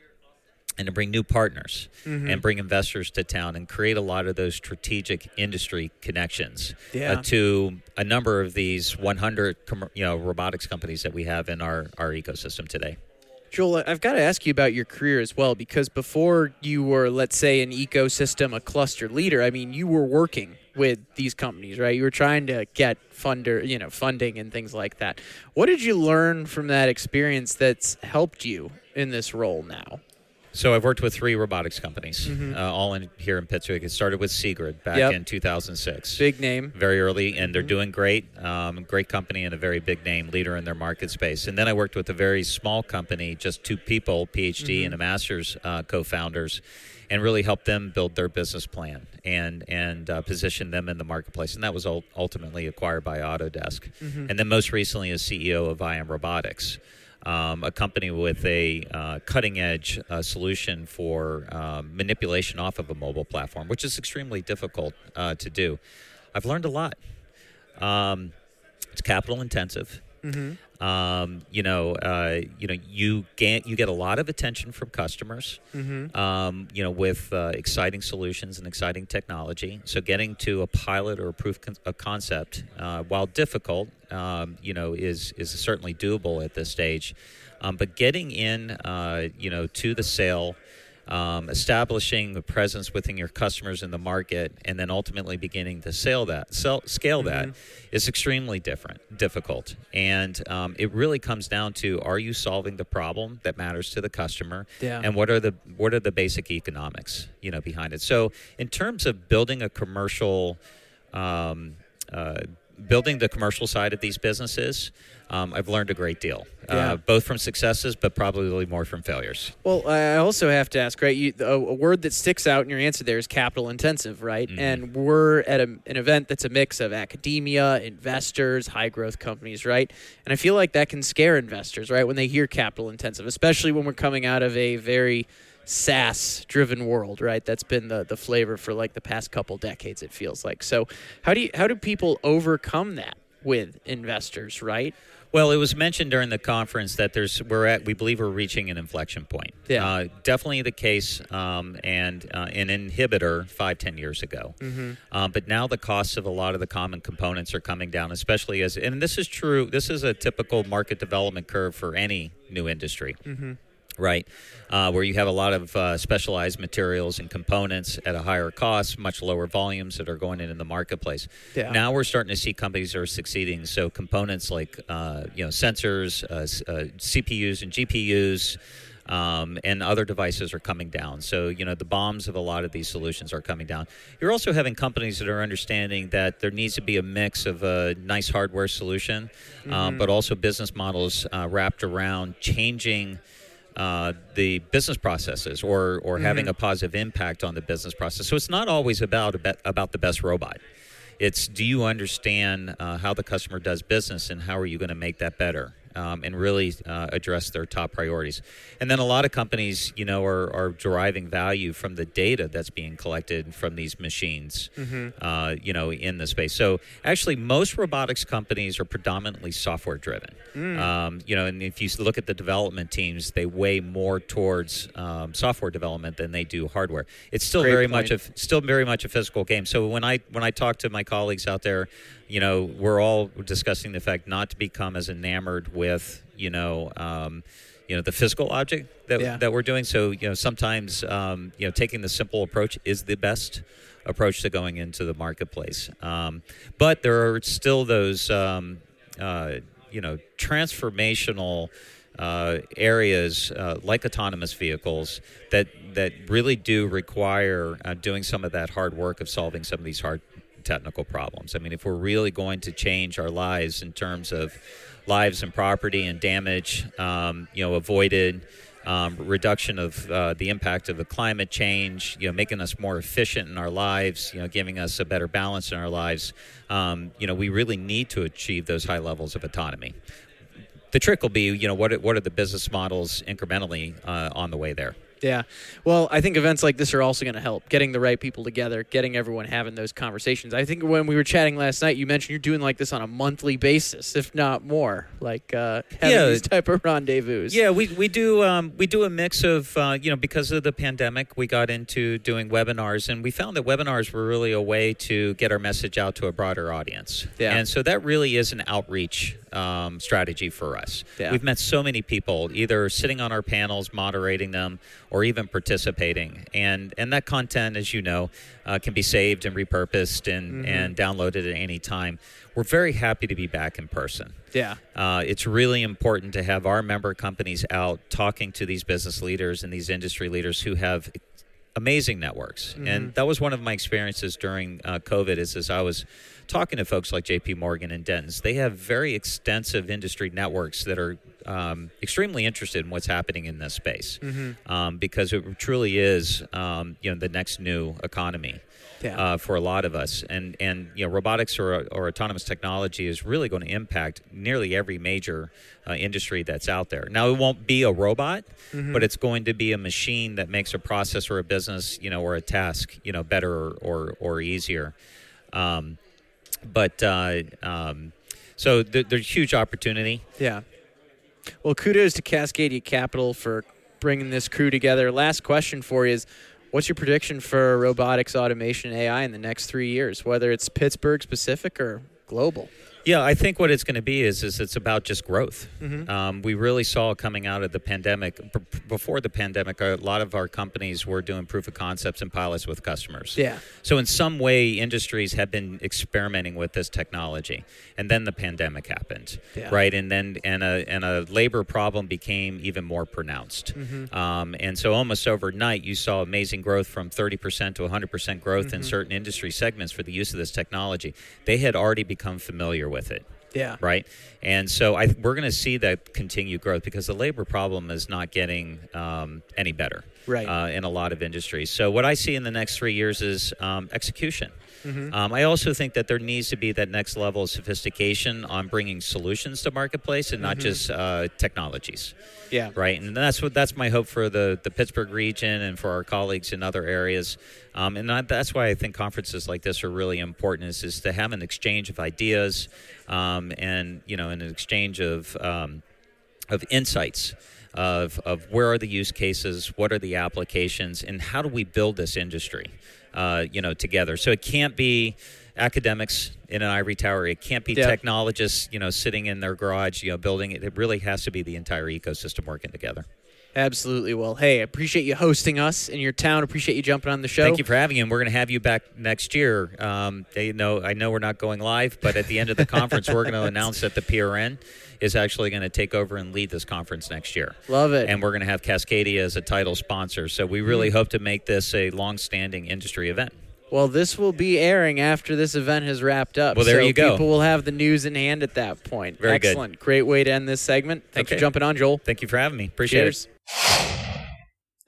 and to bring new partners and bring investors to town and create a lot of those strategic industry connections Yeah. uh, to a number of these 100 com- you know robotics companies that we have in our, our ecosystem today. Joel, I've got to ask you about your career as well because before you were, let's say, an ecosystem, a cluster leader, I mean, you were working with these companies, right? You were trying to get funder, you know, funding and things like that. What did you learn from that experience that's helped you in this role now? So I've worked with three robotics companies, uh, all in here in Pittsburgh. It started with Seegrid back Yep. in 2006. Big name. very early, and they're doing great. Um, great company and a very big name, leader in their market space. And then I worked with a very small company, just two people, PhD and a master's uh, co-founders, and really helped them build their business plan and and uh, position them in the marketplace. And that was ultimately acquired by Autodesk. And then most recently, as CEO of IAM Robotics. Um, a company with a uh, cutting edge uh, solution for um, manipulation off of a mobile platform, which is extremely difficult uh, to do. I've learned a lot. Um, it's capital intensive. Um, you know, uh, you know, you get you get a lot of attention from customers. Um, you know, with uh, exciting solutions and exciting technology. So, getting to a pilot or a proof con- a concept, uh, while difficult, um, you know, is is certainly doable at this stage. Um, but getting in, uh, you know, to the sale. Um, establishing a presence within your customers in the market, and then ultimately beginning to sell that, sell, scale that, is extremely different, difficult, and um, it really comes down to: Are you solving the problem that matters to the customer, Yeah. and what are the what are the basic economics, you know, behind it? So, in terms of building a commercial. Um, uh, building the commercial side of these businesses, um, I've learned a great deal, Yeah. uh, both from successes, but probably more from failures. Well, I also have to ask, right? You, a, a word that sticks out in your answer there is capital intensive, right? Mhm. And we're at a, an event that's a mix of academia, investors, high growth companies, right? And I feel like that can scare investors, right, when they hear capital intensive, especially when we're coming out of a very SaaS driven world, right? That's been the, the flavor for like the past couple decades, it feels like. So, how do you, how do people overcome that with investors, right? Well, it was mentioned during the conference that there's we're at we believe we're reaching an inflection point. Yeah. uh, definitely the case, um, and uh, an inhibitor five ten years ago. Mm-hmm. Um, but now the costs of a lot of the common components are coming down, especially as and this is true. This is a typical market development curve for any new industry. Mm-hmm. Right? Uh, where you have a lot of uh, specialized materials and components at a higher cost, much lower volumes that are going into the marketplace. Yeah. Now we're starting to see companies that are succeeding. So components like uh, you know sensors, uh, uh, CPUs and GPUs. Um, and other devices are coming down. So, you know, the BOMs of a lot of these solutions are coming down. You're also having companies that are understanding that there needs to be a mix of a nice hardware solution, um, but also business models uh, wrapped around changing uh, the business processes or or having a positive impact on the business process. So it's not always about about, about the best robot. It's do you understand uh, how the customer does business and how are you going to make that better? Um, and really uh, address their top priorities. And then a lot of companies, you know, are, are deriving value from the data that's being collected from these machines, uh, you know, in the space. So actually, most robotics companies are predominantly software driven. Um, you know, and if you look at the development teams, they weigh more towards um, software development than they do hardware. It's still Great very point. much a still very much a physical game. So when I when I talk to my colleagues out there, you know, we're all discussing the fact not to become as enamored with you know. Um, you know the physical object that, Yeah. that we're doing. So you know sometimes um, you know taking the simple approach is the best approach to going into the marketplace. Um, but there are still those um, uh, you know transformational uh, areas uh, like autonomous vehicles that that really do require uh, doing some of that hard work of solving some of these hard technical problems. I mean, if we're really going to change our lives in terms of lives and property and damage, um, you know, avoided. Um, reduction of uh, the impact of the climate change, you know, making us more efficient in our lives, you know, giving us a better balance in our lives. Um, you know, we really need to achieve those high levels of autonomy. The trick will be, you know, what are, what are the business models incrementally uh, on the way there? Yeah. Well, I think events like this are also going to help getting the right people together, getting everyone having those conversations. I think when we were chatting last night, you mentioned you're doing like this on a monthly basis, if not more, like uh, having Yeah. these type of rendezvous. Yeah, we, we do um, we do a mix of uh, you know because of the pandemic we got into doing webinars and we found that webinars were really a way to get our message out to a broader audience. Yeah. And so that really is an outreach um, strategy for us. Yeah. We've met so many people either sitting on our panels, moderating them, or even participating. And and that content, as you know, uh, can be saved and repurposed and, and downloaded at any time. We're very happy to be back in person. Yeah. Uh, it's really important to have our member companies out talking to these business leaders and these industry leaders who have amazing networks. And that was one of my experiences during uh, COVID. Is as I was talking to folks like J.P. Morgan and Dentons, they have very extensive industry networks that are um, extremely interested in what's happening in this space um, because it truly is, um, you know, the next new economy Yeah. uh, for a lot of us. And and you know, robotics or, or autonomous technology is really going to impact nearly every major uh, industry that's out there. Now, it won't be a robot, but it's going to be a machine that makes a process or a business, you know, or a task, you know, better or or, or easier. Um, but uh, um, so there, there's huge opportunity. Yeah. Well, kudos to Cascadia Capital for bringing this crew together. Last question for you is what's your prediction for robotics, automation, AI in the next three years, whether it's Pittsburgh specific or global? Yeah, I think what it's going to be is is it's about just growth. Mm-hmm. Um, we really saw coming out of the pandemic. B- before the pandemic, a lot of our companies were doing proof of concepts and pilots with customers. Yeah. So in some way, industries have been experimenting with this technology, and then the pandemic happened, Yeah. right? And then and a and a labor problem became even more pronounced. Mm-hmm. Um, and so almost overnight, you saw amazing growth from 30% to 100% growth Mm-hmm. in certain industry segments for the use of this technology. They had already become familiar with it Yeah. right? And so I, we're going to see that continued growth because the labor problem is not getting um, any better Right. uh, in a lot of industries. So what I see in the next three years is um, execution. Mm-hmm. Um, I also think that there needs to be that next level of sophistication on bringing solutions to marketplace and not Mm-hmm. just uh, technologies Yeah. right? And that's what that's my hope for the the Pittsburgh region and for our colleagues in other areas. Um, and I, that's why I think conferences like this are really important. Is is to have an exchange of ideas, um, and you know, an exchange of um, of insights. Of, of where are the use cases, what are the applications, and how do we build this industry, uh, you know, together? So it can't be academics in an ivory tower. It can't be Yeah. technologists, you know, sitting in their garage, you know, building it. It really has to be the entire ecosystem working together. Absolutely. Well, hey, I appreciate you hosting us in your town. Appreciate you jumping on the show. Thank you for having me, and we're going to have you back next year. Um, they know I know we're not going live, but at the end of the conference, we're going to announce at the PRN is actually going to take over and lead this conference next year. Love it. And we're going to have Cascadia as a title sponsor. So we really mm-hmm. hope to make this a long-standing industry event. Well, this will be airing after this event has wrapped up. Well, there so you go. People will have the news in hand at that point. Very good. Excellent. Great way to end this segment. Thanks for jumping on, Joel. Thank you for having me. Appreciate Cheers. it.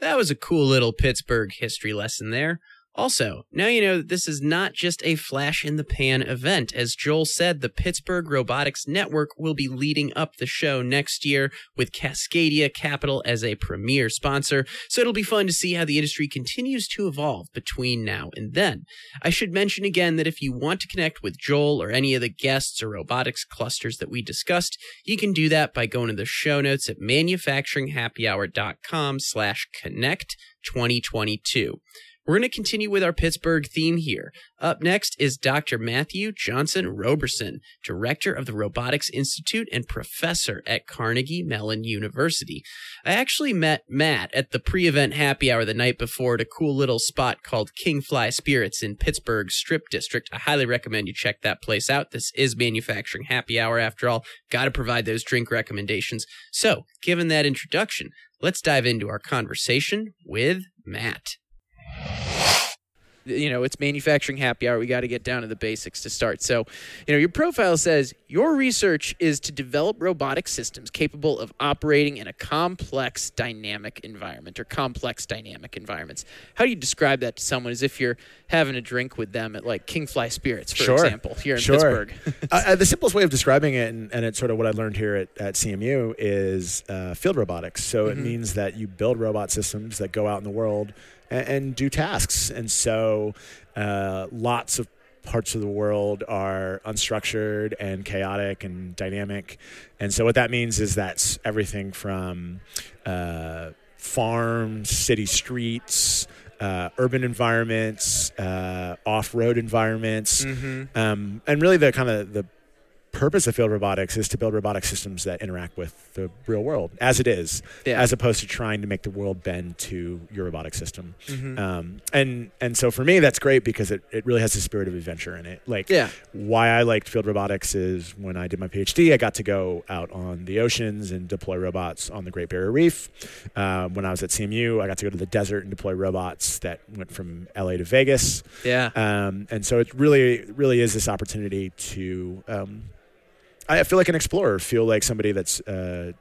That was a cool little Pittsburgh history lesson there. Also, now you know that this is not just a flash in the pan event. As Joel said, the Pittsburgh Robotics Network will be leading up the show next year with Cascadia Capital as a premier sponsor. So it'll be fun to see how the industry continues to evolve between now and then. I should mention again that if you want to connect with Joel or any of the guests or robotics clusters that we discussed, you can do that by going to the show notes at manufacturinghappyhour.com slash connect 2022. We're going to continue with our Pittsburgh theme here. Up next is Dr. Matthew Johnson Roberson, director of the Robotics Institute and professor at Carnegie Mellon University. I actually met Matt at the pre event happy hour the night before at a cool little spot called Kingfly Spirits in Pittsburgh's Strip District. I highly recommend you check that place out. This is manufacturing happy hour after all. Got to provide those drink recommendations. So, given that introduction, let's dive into our conversation with Matt you know, it's manufacturing happy hour. We got to get down to the basics to start. So, you know, your profile says your research is to develop robotic systems capable of operating in a complex dynamic environment or complex dynamic environments. How do you describe that to someone as if you're having a drink with them at like Kingfly Spirits, for Sure. example, here in Sure. Pittsburgh? uh, uh, the simplest way of describing it, and, and it's sort of what I learned here at, at CMU, is uh, field robotics. So it means that you build robot systems that go out in the world and, and do tasks. And so uh, lots of parts of the world are unstructured and chaotic and dynamic. And so what that means is that's everything from uh, farms, city streets, uh, urban environments, uh, off-road environments, um, and really the kind of the purpose of field robotics is to build robotic systems that interact with the real world as it is, Yeah. as opposed to trying to make the world bend to your robotic system. Mm-hmm. Um, and and so for me, that's great because it, it really has the spirit of adventure in it. Like Yeah. why I liked field robotics is when I did my PhD, I got to go out on the oceans and deploy robots on the Great Barrier Reef. Um, when I was at CMU, I got to go to the desert and deploy robots that went from LA to Vegas. Yeah. Um, and so it really, really is this opportunity to. Um, I feel like an explorer. Feel like somebody that's uh,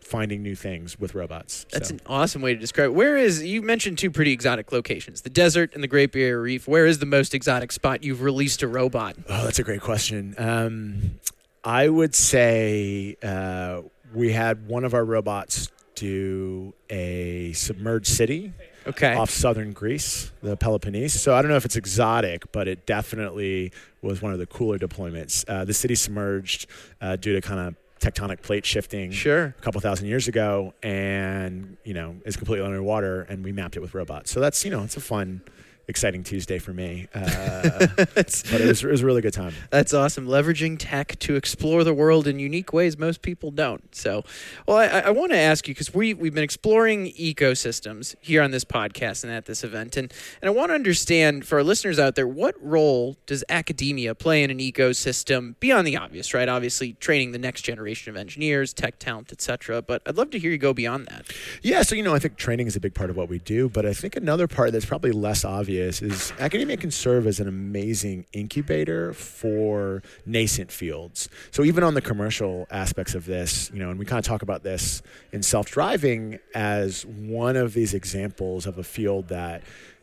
finding new things with robots. That's So- an awesome way to describe it. Where is, you mentioned two pretty exotic locations, the desert and the Great Barrier Reef. Where is the most exotic spot you've released a robot? Oh, that's a great question. Um, I would say uh, we had one of our robots do a submerged city Okay. off southern Greece, the Peloponnese. So I don't know if it's exotic, but it definitely was one of the cooler deployments. Uh, the city submerged uh, due to kind of tectonic plate shifting Sure. a couple thousand years ago, and you know is completely underwater, and we mapped it with robots. So that's you know it's a fun. Exciting Tuesday for me. Uh, but it was, it was a really good time. That's awesome. Leveraging tech to explore the world in unique ways most people don't. So, well, I, I want to ask you because we we've been exploring ecosystems here on this podcast and at this event, and and I want to understand for our listeners out there what role does academia play in an ecosystem beyond the obvious, right? Obviously, training the next generation of engineers, tech talent, etc. But I'd love to hear you go beyond that. Yeah, so you know, I think training is a big part of what we do, but I think another part that's probably less obvious is academia can serve as an amazing incubator for nascent fields. So even on the commercial aspects of this, you know, and we kind of talk about this in self-driving as one of these examples of a field that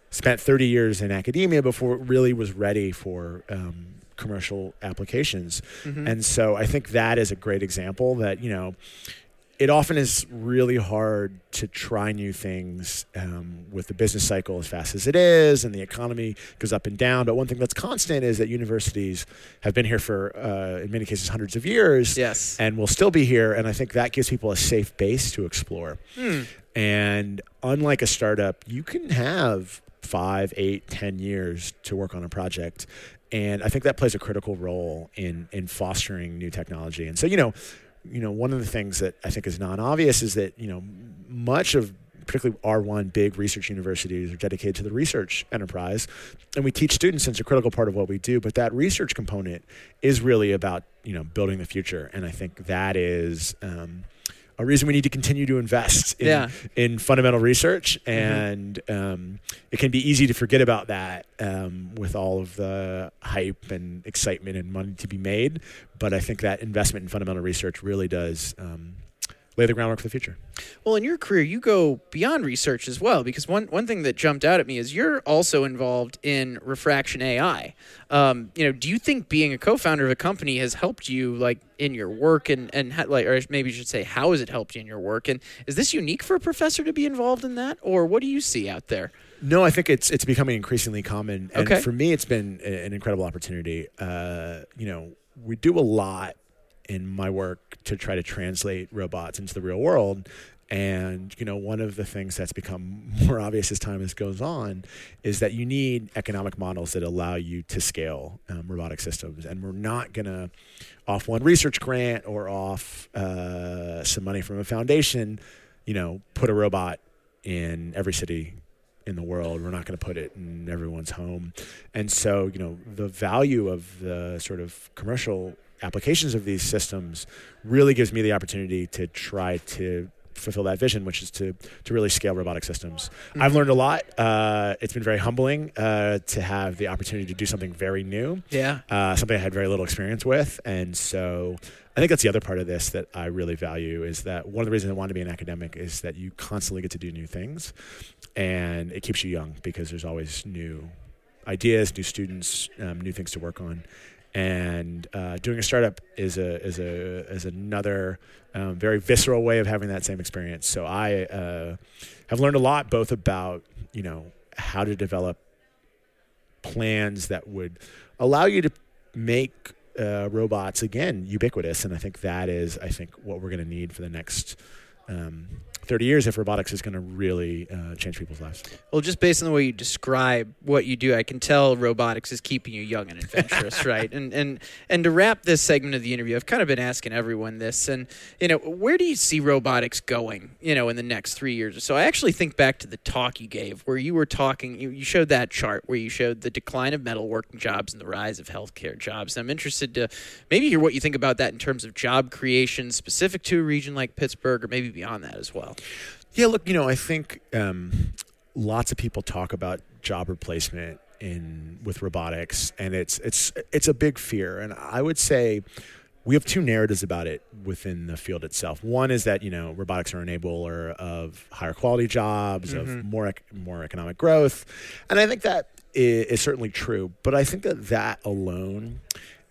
spent 30 years in academia before it really was ready for um, commercial applications. Mm-hmm. And so I think that is a great example that, you know, it often is really hard to try new things um, with the business cycle as fast as it is, and the economy goes up and down. But one thing that's constant is that universities have been here for, uh, in many cases, hundreds of years, yes, and will still be here. And I think that gives people a safe base to explore. Hmm. And unlike a startup, you can have five, eight, ten years to work on a project. And I think that plays a critical role in in fostering new technology. And so, you know, you know, one of the things that I think is non-obvious is that you know much of particularly R1 big research universities are dedicated to the research enterprise, and we teach students. It's a critical part of what we do. But that research component is really about you know building the future, and I think that is. Um, a reason we need to continue to invest in, yeah. in fundamental research. Mm-hmm. And mm-hmm. um, it can be easy to forget about that um, with all of the hype and excitement and money to be made. But I think that investment in fundamental research really does um, lay the groundwork for the future. Well, in your career, you go beyond research as well, because one, one thing that jumped out at me is you're also involved in refraction AI. Um, you know, do you think being a co-founder of a company has helped you, like, in your work, and and ha- like, or maybe you should say, how has it helped you in your work? And is this unique for a professor to be involved in that, or what do you see out there? No, I think it's it's becoming increasingly common, and okay. for me, it's been an incredible opportunity. Uh, you know, we do a lot in my work to try to translate robots into the real world. And you know, one of the things that's become more obvious as time goes on is that you need economic models that allow you to scale um, robotic systems. And we're not to, off one research grant or off uh, some money from a foundation, you know, put a robot in every city in the world. We're not going to put it in everyone's home. And so, you know, the value of the sort of commercial applications of these systems really gives me the opportunity to try to fulfill that vision, which is to to really scale robotic systems. Mm-hmm. I've learned a lot. Uh, it's been very humbling uh, to have the opportunity to do something very new. Yeah, uh, something I had very little experience with, and so I think that's the other part of this that I really value is that one of the reasons I want to be an academic is that you constantly get to do new things, and it keeps you young because there's always new ideas, new students, um, new things to work on and uh, doing a startup is a is a is another um, very visceral way of having that same experience. So I uh, have learned a lot both about you know how to develop plans that would allow you to make uh, robots again ubiquitous, and I think that is I think what we're going to need for the next um, 30 years if robotics is going to really uh, change people's lives. Well, just based on the way you describe what you do, I can tell robotics is keeping you young and adventurous, right? And and and to wrap this segment of the interview, I've kind of been asking everyone this, and you know, where do you see robotics going? You know, in the next three years or so. I actually think back to the talk you gave, where you were talking, you, you showed that chart where you showed the decline of metalworking jobs and the rise of healthcare jobs. And I'm interested to maybe hear what you think about that in terms of job creation specific to a region like Pittsburgh, or maybe beyond that as well. Yeah, look, you know, I think um, lots of people talk about job replacement in with robotics, and it's it's it's a big fear. And I would say we have two narratives about it within the field itself. One is that you know robotics are enabler of higher quality jobs, mm-hmm. of more more economic growth, and I think that is, is certainly true. But I think that that alone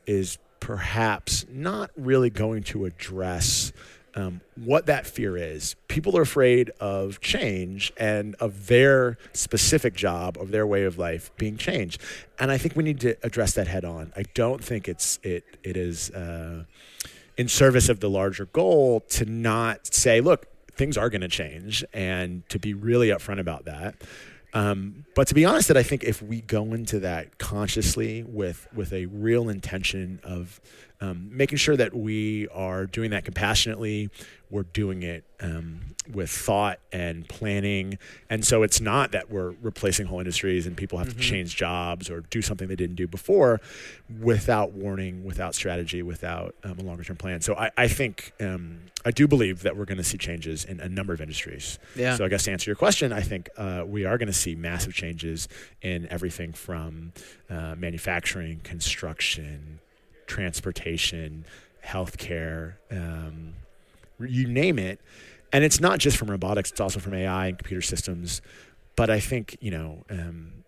is perhaps not really going to address um, what that fear is. People are afraid of change and of their specific job, of their way of life being changed, and I think we need to address that head on. I don't think it's it it is uh, in service of the larger goal to not say, look, things are going to change, and to be really upfront about that. Um, but to be honest, that I think if we go into that consciously with with a real intention of um, making sure that we are doing that compassionately, we're doing it um, with thought and planning, and so it's not that we're replacing whole industries and people have Mm-hmm. to change jobs or do something they didn't do before, without warning, without strategy, without um, a longer term plan. So I, I think um, I do believe that we're going to see changes in a number of industries. Yeah. So I guess to answer your question, I think uh, we are going to see massive changes in everything from uh, manufacturing, construction, transportation, healthcare, um, you name it. And it's not just from robotics; it's also from AI and computer systems. But I think you know. Um,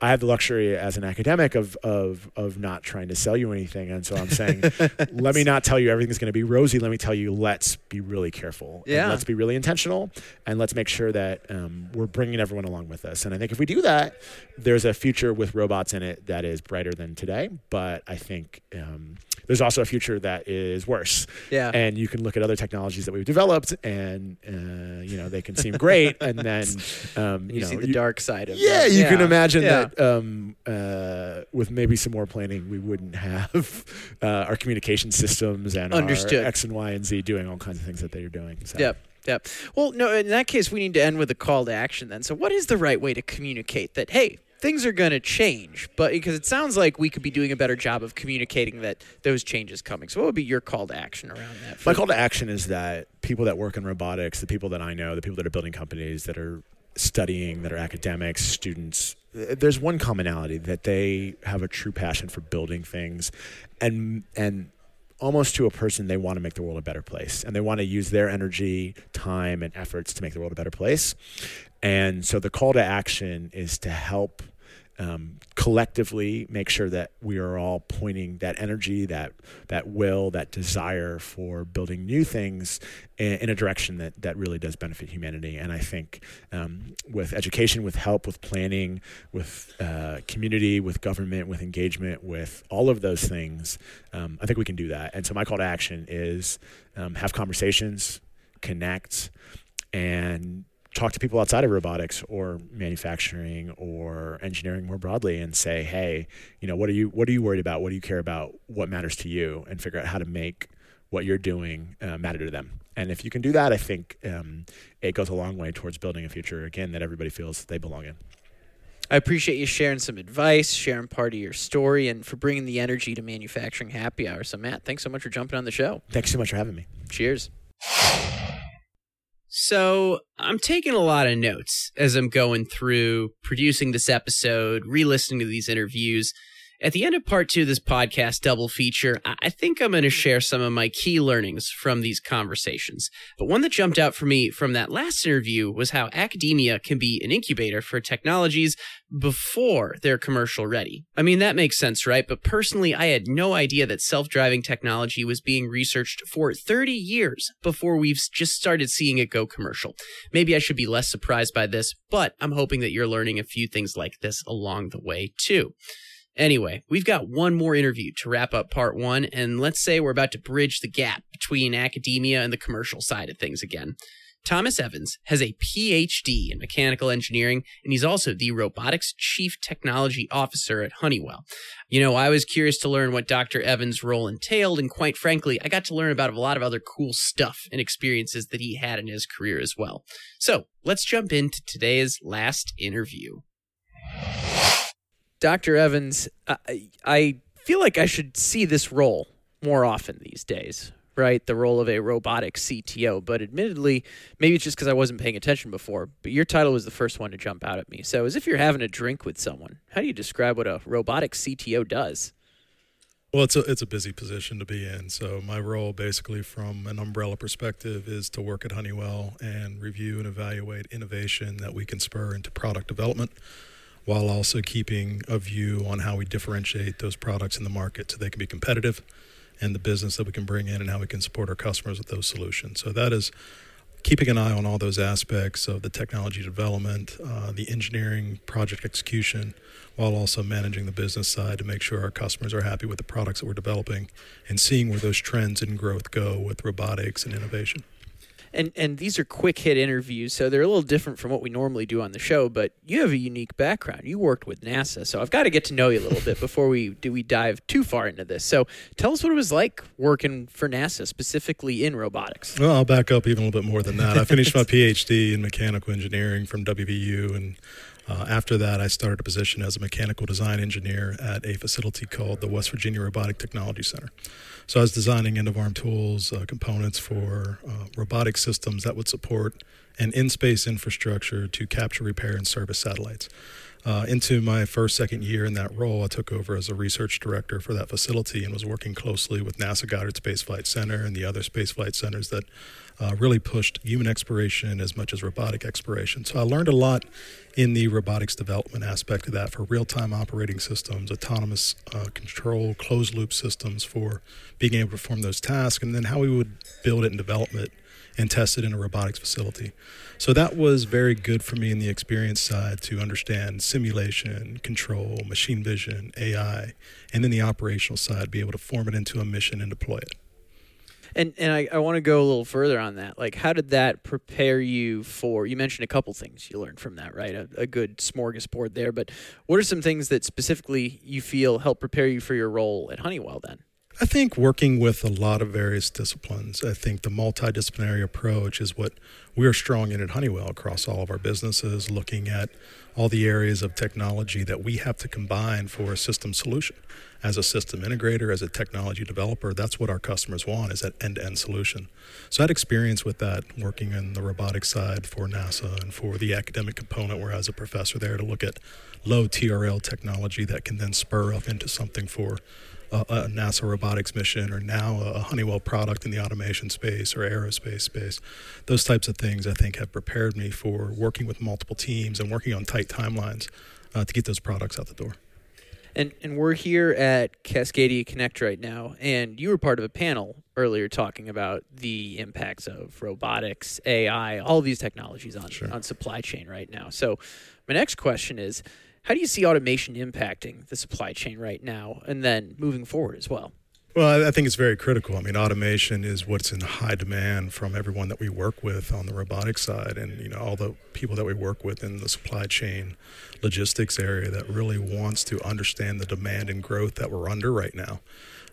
I have the luxury as an academic of, of of not trying to sell you anything, and so I'm saying, let me not tell you everything's going to be rosy. Let me tell you, let's be really careful. and Yeah. let's be really intentional, and let's make sure that um, we're bringing everyone along with us. And I think if we do that, there's a future with robots in it that is brighter than today. But I think um, there's also a future that is worse. Yeah. And you can look at other technologies that we've developed, and uh, you know they can seem great, and then um, you, you, know see the you- dark side of yeah, that. you can imagine Yeah. that um, uh, with maybe some more planning, we wouldn't have uh, our communication systems and Understood. our X and Y and Z doing all kinds of things that they are doing. So. Yep. Yep. Well, no, in that case, we need to end with a call to action then. So, what is the right way to communicate that, hey, things are going to change? But because it sounds like we could be doing a better job of communicating that those changes coming. So, what would be your call to action around that? My call to action is that people that work in robotics, the people that I know, the people that are building companies, that are studying, that are academics, students, there's one commonality that they have a true passion for building things, and and almost to a person they want to make the world a better place, and they want to use their energy, time, and efforts to make the world a better place. And so the call to action is to help um, collectively make sure that we are all pointing that energy, that that will, that desire for building new things in, a direction that that really does benefit humanity. And I think um, with education, with help, with planning, with uh, community, with government, with engagement, with all of those things, um, I think we can do that. And so my call to action is um, have conversations, connect, and talk to people outside of robotics or manufacturing or engineering more broadly and say hey you know what are you what are you worried about what do you care about what matters to you and figure out how to make what you're doing uh, matter to them and if you can do that i think um, it goes a long way towards building a future again that everybody feels they belong in I appreciate you sharing some advice, sharing part of your story, and for bringing the energy to manufacturing happy hour. So, Matt, thanks so much for jumping on the show. thanks so much for having me Cheers. So I'm taking a lot of notes as I'm going through producing this episode, re listening to these interviews. At the end of part two of this podcast double feature, I think I'm going to share some of my key learnings from these conversations. But one that jumped out for me from that last interview was how academia can be an incubator for technologies before they're commercial ready. I mean, that makes sense, right? But personally, I had no idea that self driving technology was being researched for 30 years before we've just started seeing it go commercial. Maybe I should be less surprised by this, but I'm hoping that you're learning a few things like this along the way too. Anyway, we've got one more interview to wrap up part one, and let's say we're about to bridge the gap between academia and the commercial side of things again. Thomas Evans has a PhD in mechanical engineering, and he's also the robotics chief technology officer at Honeywell. You know, I was curious to learn what Dr. Evans' role entailed, and quite frankly, I got to learn about a lot of other cool stuff and experiences that he had in his career as well. So let's jump into today's last interview. Dr. Evans, I, I feel like I should see this role more often these days, right? The role of a robotic CTO. But admittedly, maybe it's just because I wasn't paying attention before, but your title was the first one to jump out at me. So, as if you're having a drink with someone, how do you describe what a robotic CTO does? Well, it's a it's a busy position to be in. So my role, basically, from an umbrella perspective, is to work at Honeywell and review and evaluate innovation that we can spur into product development, while also keeping a view on how we differentiate those products in the market so they can be competitive, and the business that we can bring in and how we can support our customers with those solutions. So that is keeping an eye on all those aspects of the technology development, uh, the engineering, project execution, while also managing the business side to make sure our customers are happy with the products that we're developing and seeing where those trends in growth go with robotics and innovation. And and these are quick hit interviews, so they're a little different from what we normally do on the show. But you have a unique background. You worked with NASA, so I've got to get to know you a little bit before we do we dive too far into this. So tell us what it was like working for NASA, specifically in robotics. Well, I'll back up even a little bit more than that. I finished my PhD in mechanical engineering from WVU and uh, after that, I started a position as a mechanical design engineer at a facility called the West Virginia Robotic Technology Center. So I was designing end of arm tools, uh, components for uh, robotic systems that would support an in space infrastructure to capture, repair, and service satellites. Uh, into my first, second year in that role, I took over as a research director for that facility and was working closely with NASA Goddard Space Flight Center and the other space flight centers that uh, really pushed human exploration as much as robotic exploration. So I learned a lot in the robotics development aspect of that for real time operating systems, autonomous uh, control, closed loop systems for being able to perform those tasks, and then how we would build it and develop it and test it in a robotics facility. So that was very good for me in the experience side to understand simulation, control, machine vision, AI, and then the operational side, be able to form it into a mission and deploy it. And and I, I want to go a little further on that. Like, how did that prepare you for? You mentioned a couple things you learned from that, right? A, a good smorgasbord there. But what are some things that specifically you feel help prepare you for your role at Honeywell then? I think working with a lot of various disciplines, I think the multidisciplinary approach is what we are strong in at Honeywell across all of our businesses, looking at all the areas of technology that we have to combine for a system solution. As a system integrator, as a technology developer, that's what our customers want is that end-to-end solution. So I had experience with that working in the robotics side for NASA and for the academic component where I was a professor there to look at low TRL technology that can then spur up into something for a, a, NASA robotics mission or now a Honeywell product in the automation space or aerospace space. Those types of things I think have prepared me for working with multiple teams and working on tight timelines uh, to get those products out the door. And and we're here at Cascadia Connect right now, and you were part of a panel earlier talking about the impacts of robotics, AI, all these technologies on sure. on supply chain right now. So, my next question is how do you see automation impacting the supply chain right now and then moving forward as well? Well, I think it's very critical. I mean, automation is what's in high demand from everyone that we work with on the robotics side, and you know all the people that we work with in the supply chain, logistics area that really wants to understand the demand and growth that we're under right now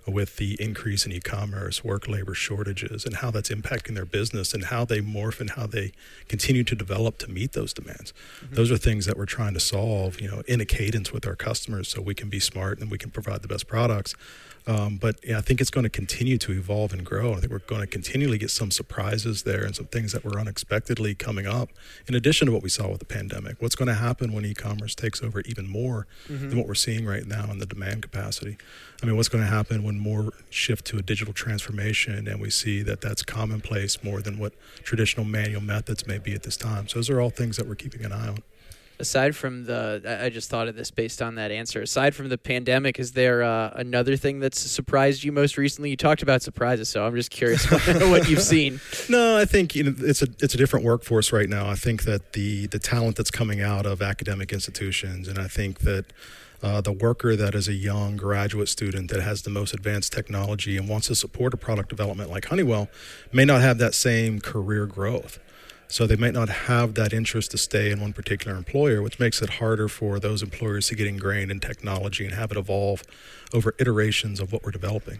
with the increase in e-commerce, work labor shortages, and how that's impacting their business and how they morph and how they continue to develop to meet those demands. Mm-hmm. Those are things that we're trying to solve, you know, in a cadence with our customers so we can be smart and we can provide the best products. Um, but yeah, I think it's going to continue to evolve and grow. I think we're going to continually get some surprises there and some things that were unexpectedly coming up. In addition to what we saw with the pandemic, what's going to happen when e-commerce takes over even more mm-hmm. than what we're seeing right now in the demand capacity? I mean, what's going to happen when more shift to a digital transformation and we see that that's commonplace more than what traditional manual methods may be at this time? So those are all things that we're keeping an eye on. Aside from the i just thought of this based on that answer. Aside from the pandemic is there uh, another thing that's surprised you most recently? You talked about surprises so i'm just curious what you've seen. No i think you know it's a it's a different workforce right now. I think that the the talent that's coming out of academic institutions and i think that uh, the worker that is a young graduate student that has the most advanced technology and wants to support a product development like Honeywell may not have that same career growth. So they might not have that interest to stay in one particular employer, which makes it harder for those employers to get ingrained in technology and have it evolve over iterations of what we're developing.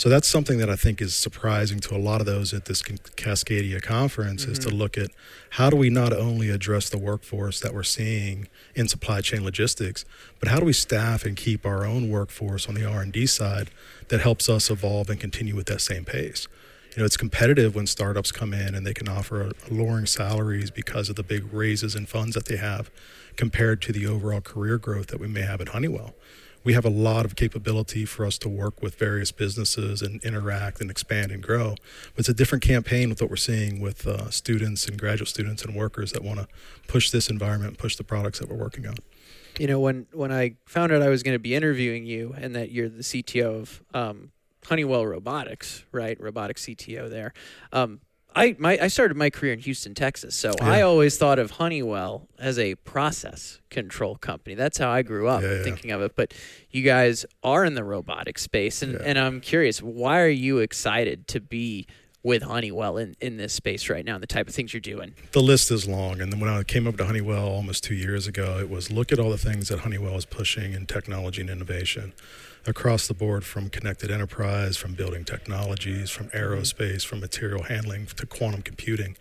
So that's something that I think is surprising to a lot of those at this Cascadia conference mm-hmm. is to mm-hmm. look at how do we not only address the workforce that we're seeing in supply chain logistics, but how do we staff and keep our own workforce on the R&D side that helps us evolve and continue with that same pace you know, it's competitive when startups come in and they can offer lowering salaries because of the big raises and funds that they have compared to the overall career growth that we may have at Honeywell. We have a lot of capability for us to work with various businesses and interact and expand and grow. But it's a different campaign with what we're seeing with uh, students and graduate students and workers that want to push this environment, push the products that we're working on you know when when I found out I was going to be interviewing you and that you're the CTO of um, Honeywell Robotics, right? Robotics CTO there. Um, I my I started my career in Houston, Texas, so yeah. I always thought of Honeywell as a process control company. That's how I grew up yeah, yeah. thinking of it. But you guys are in the robotic space, and and I'm curious, why are you excited to be with Honeywell in, in this space right now and the type of things you're doing? The list is long. And then when I came up to Honeywell almost two years ago, it was look at all the things that Honeywell is pushing in technology and innovation across the board from connected enterprise, from building technologies, from aerospace, from material handling to quantum computing.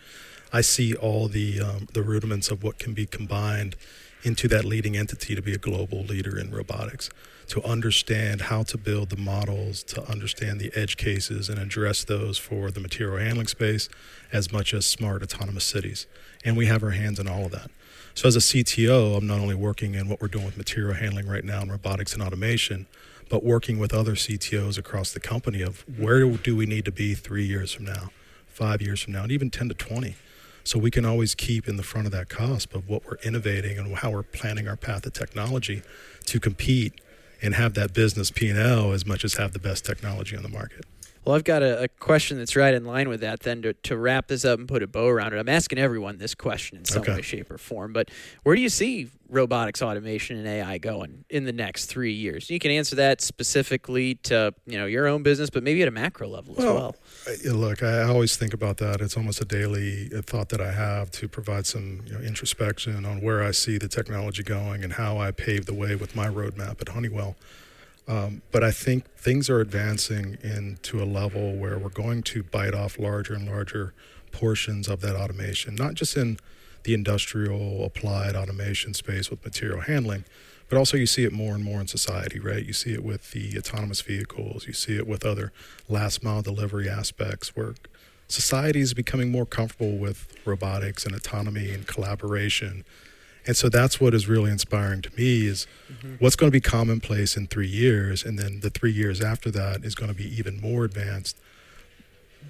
I see all the um, the rudiments of what can be combined into that leading entity to be a global leader in robotics, to understand how to build the models, to understand the edge cases and address those for the material handling space as much as smart autonomous cities. And we have our hands in all of that. So as a CTO, I'm not only working in what we're doing with material handling right now and robotics and automation, but working with other CTOs across the company of where do we need to be three years from now, five years from now, and even 10 to 20. So we can always keep in the front of that cusp of what we're innovating and how we're planning our path of technology to compete and have that business P&L as much as have the best technology on the market. Well, I've got a, a, question that's right in line with that. Then to, to wrap this up and put a bow around it, I'm asking everyone this question in some okay. way, shape, or form. But where do you see robotics, automation, and AI going in the next three years? You can answer that specifically to you know your own business, but maybe at a macro level well, as well. Look, I always think about that. It's almost a daily uh, thought that I have to provide some you know, introspection on where I see the technology going and how I pave the way with my roadmap at Honeywell. Um, but I think things are advancing into a level where we're going to bite off larger and larger portions of that automation, not just in the industrial applied automation space with material handling, but also you see it more and more in society, right? You see it with the autonomous vehicles, you see it with other last mile delivery aspects where society is becoming more comfortable with robotics and autonomy and collaboration and so that's what is really inspiring to me is mm-hmm. what's going to be commonplace in three years, and then the three years after that is going to be even more advanced.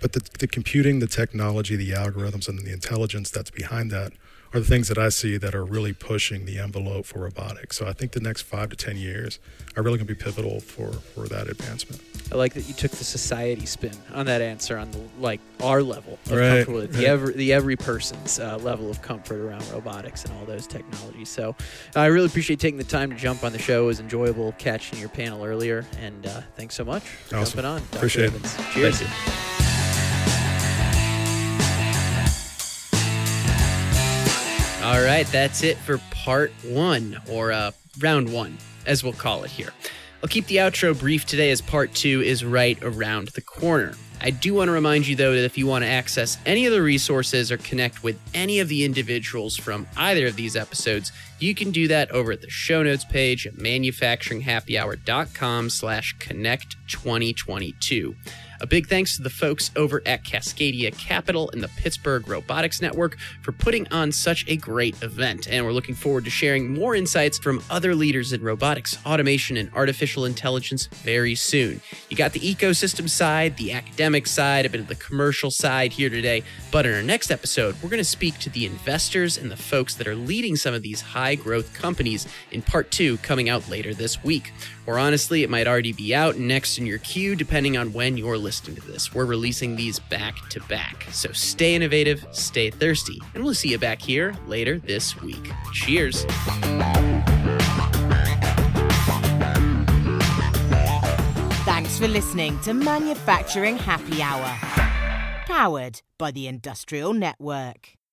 But the, the computing, the technology, the algorithms, and the intelligence that's behind that are the things that I see that are really pushing the envelope for robotics. So I think the next five to 10 years are really going to be pivotal for, for that advancement. I like that you took the society spin on that answer on the like our level of right, comfort with right. the every the every person's uh, level of comfort around robotics and all those technologies. So I really appreciate taking the time to jump on the show. It was enjoyable catching your panel earlier, and uh, thanks so much for awesome. jumping on. Dr. Appreciate Evans. it. Cheers. All right, that's it for part one, or uh, round one, as we'll call it here. I'll keep the outro brief today as part two is right around the corner. I do want to remind you, though, that if you want to access any of the resources or connect with any of the individuals from either of these episodes, you can do that over at the show notes page at manufacturinghappyhour.com slash connect 2022. A big thanks to the folks over at Cascadia Capital and the Pittsburgh Robotics Network for putting on such a great event. And we're looking forward to sharing more insights from other leaders in robotics, automation, and artificial intelligence very soon. You got the ecosystem side, the academic side, a bit of the commercial side here today. But in our next episode, we're going to speak to the investors and the folks that are leading some of these high growth companies in part two coming out later this week. Or honestly, it might already be out next in your queue, depending on when you're listening to this. We're releasing these back to back. So stay innovative, stay thirsty, and we'll see you back here later this week. Cheers. Thanks for listening to Manufacturing Happy Hour, powered by the Industrial Network.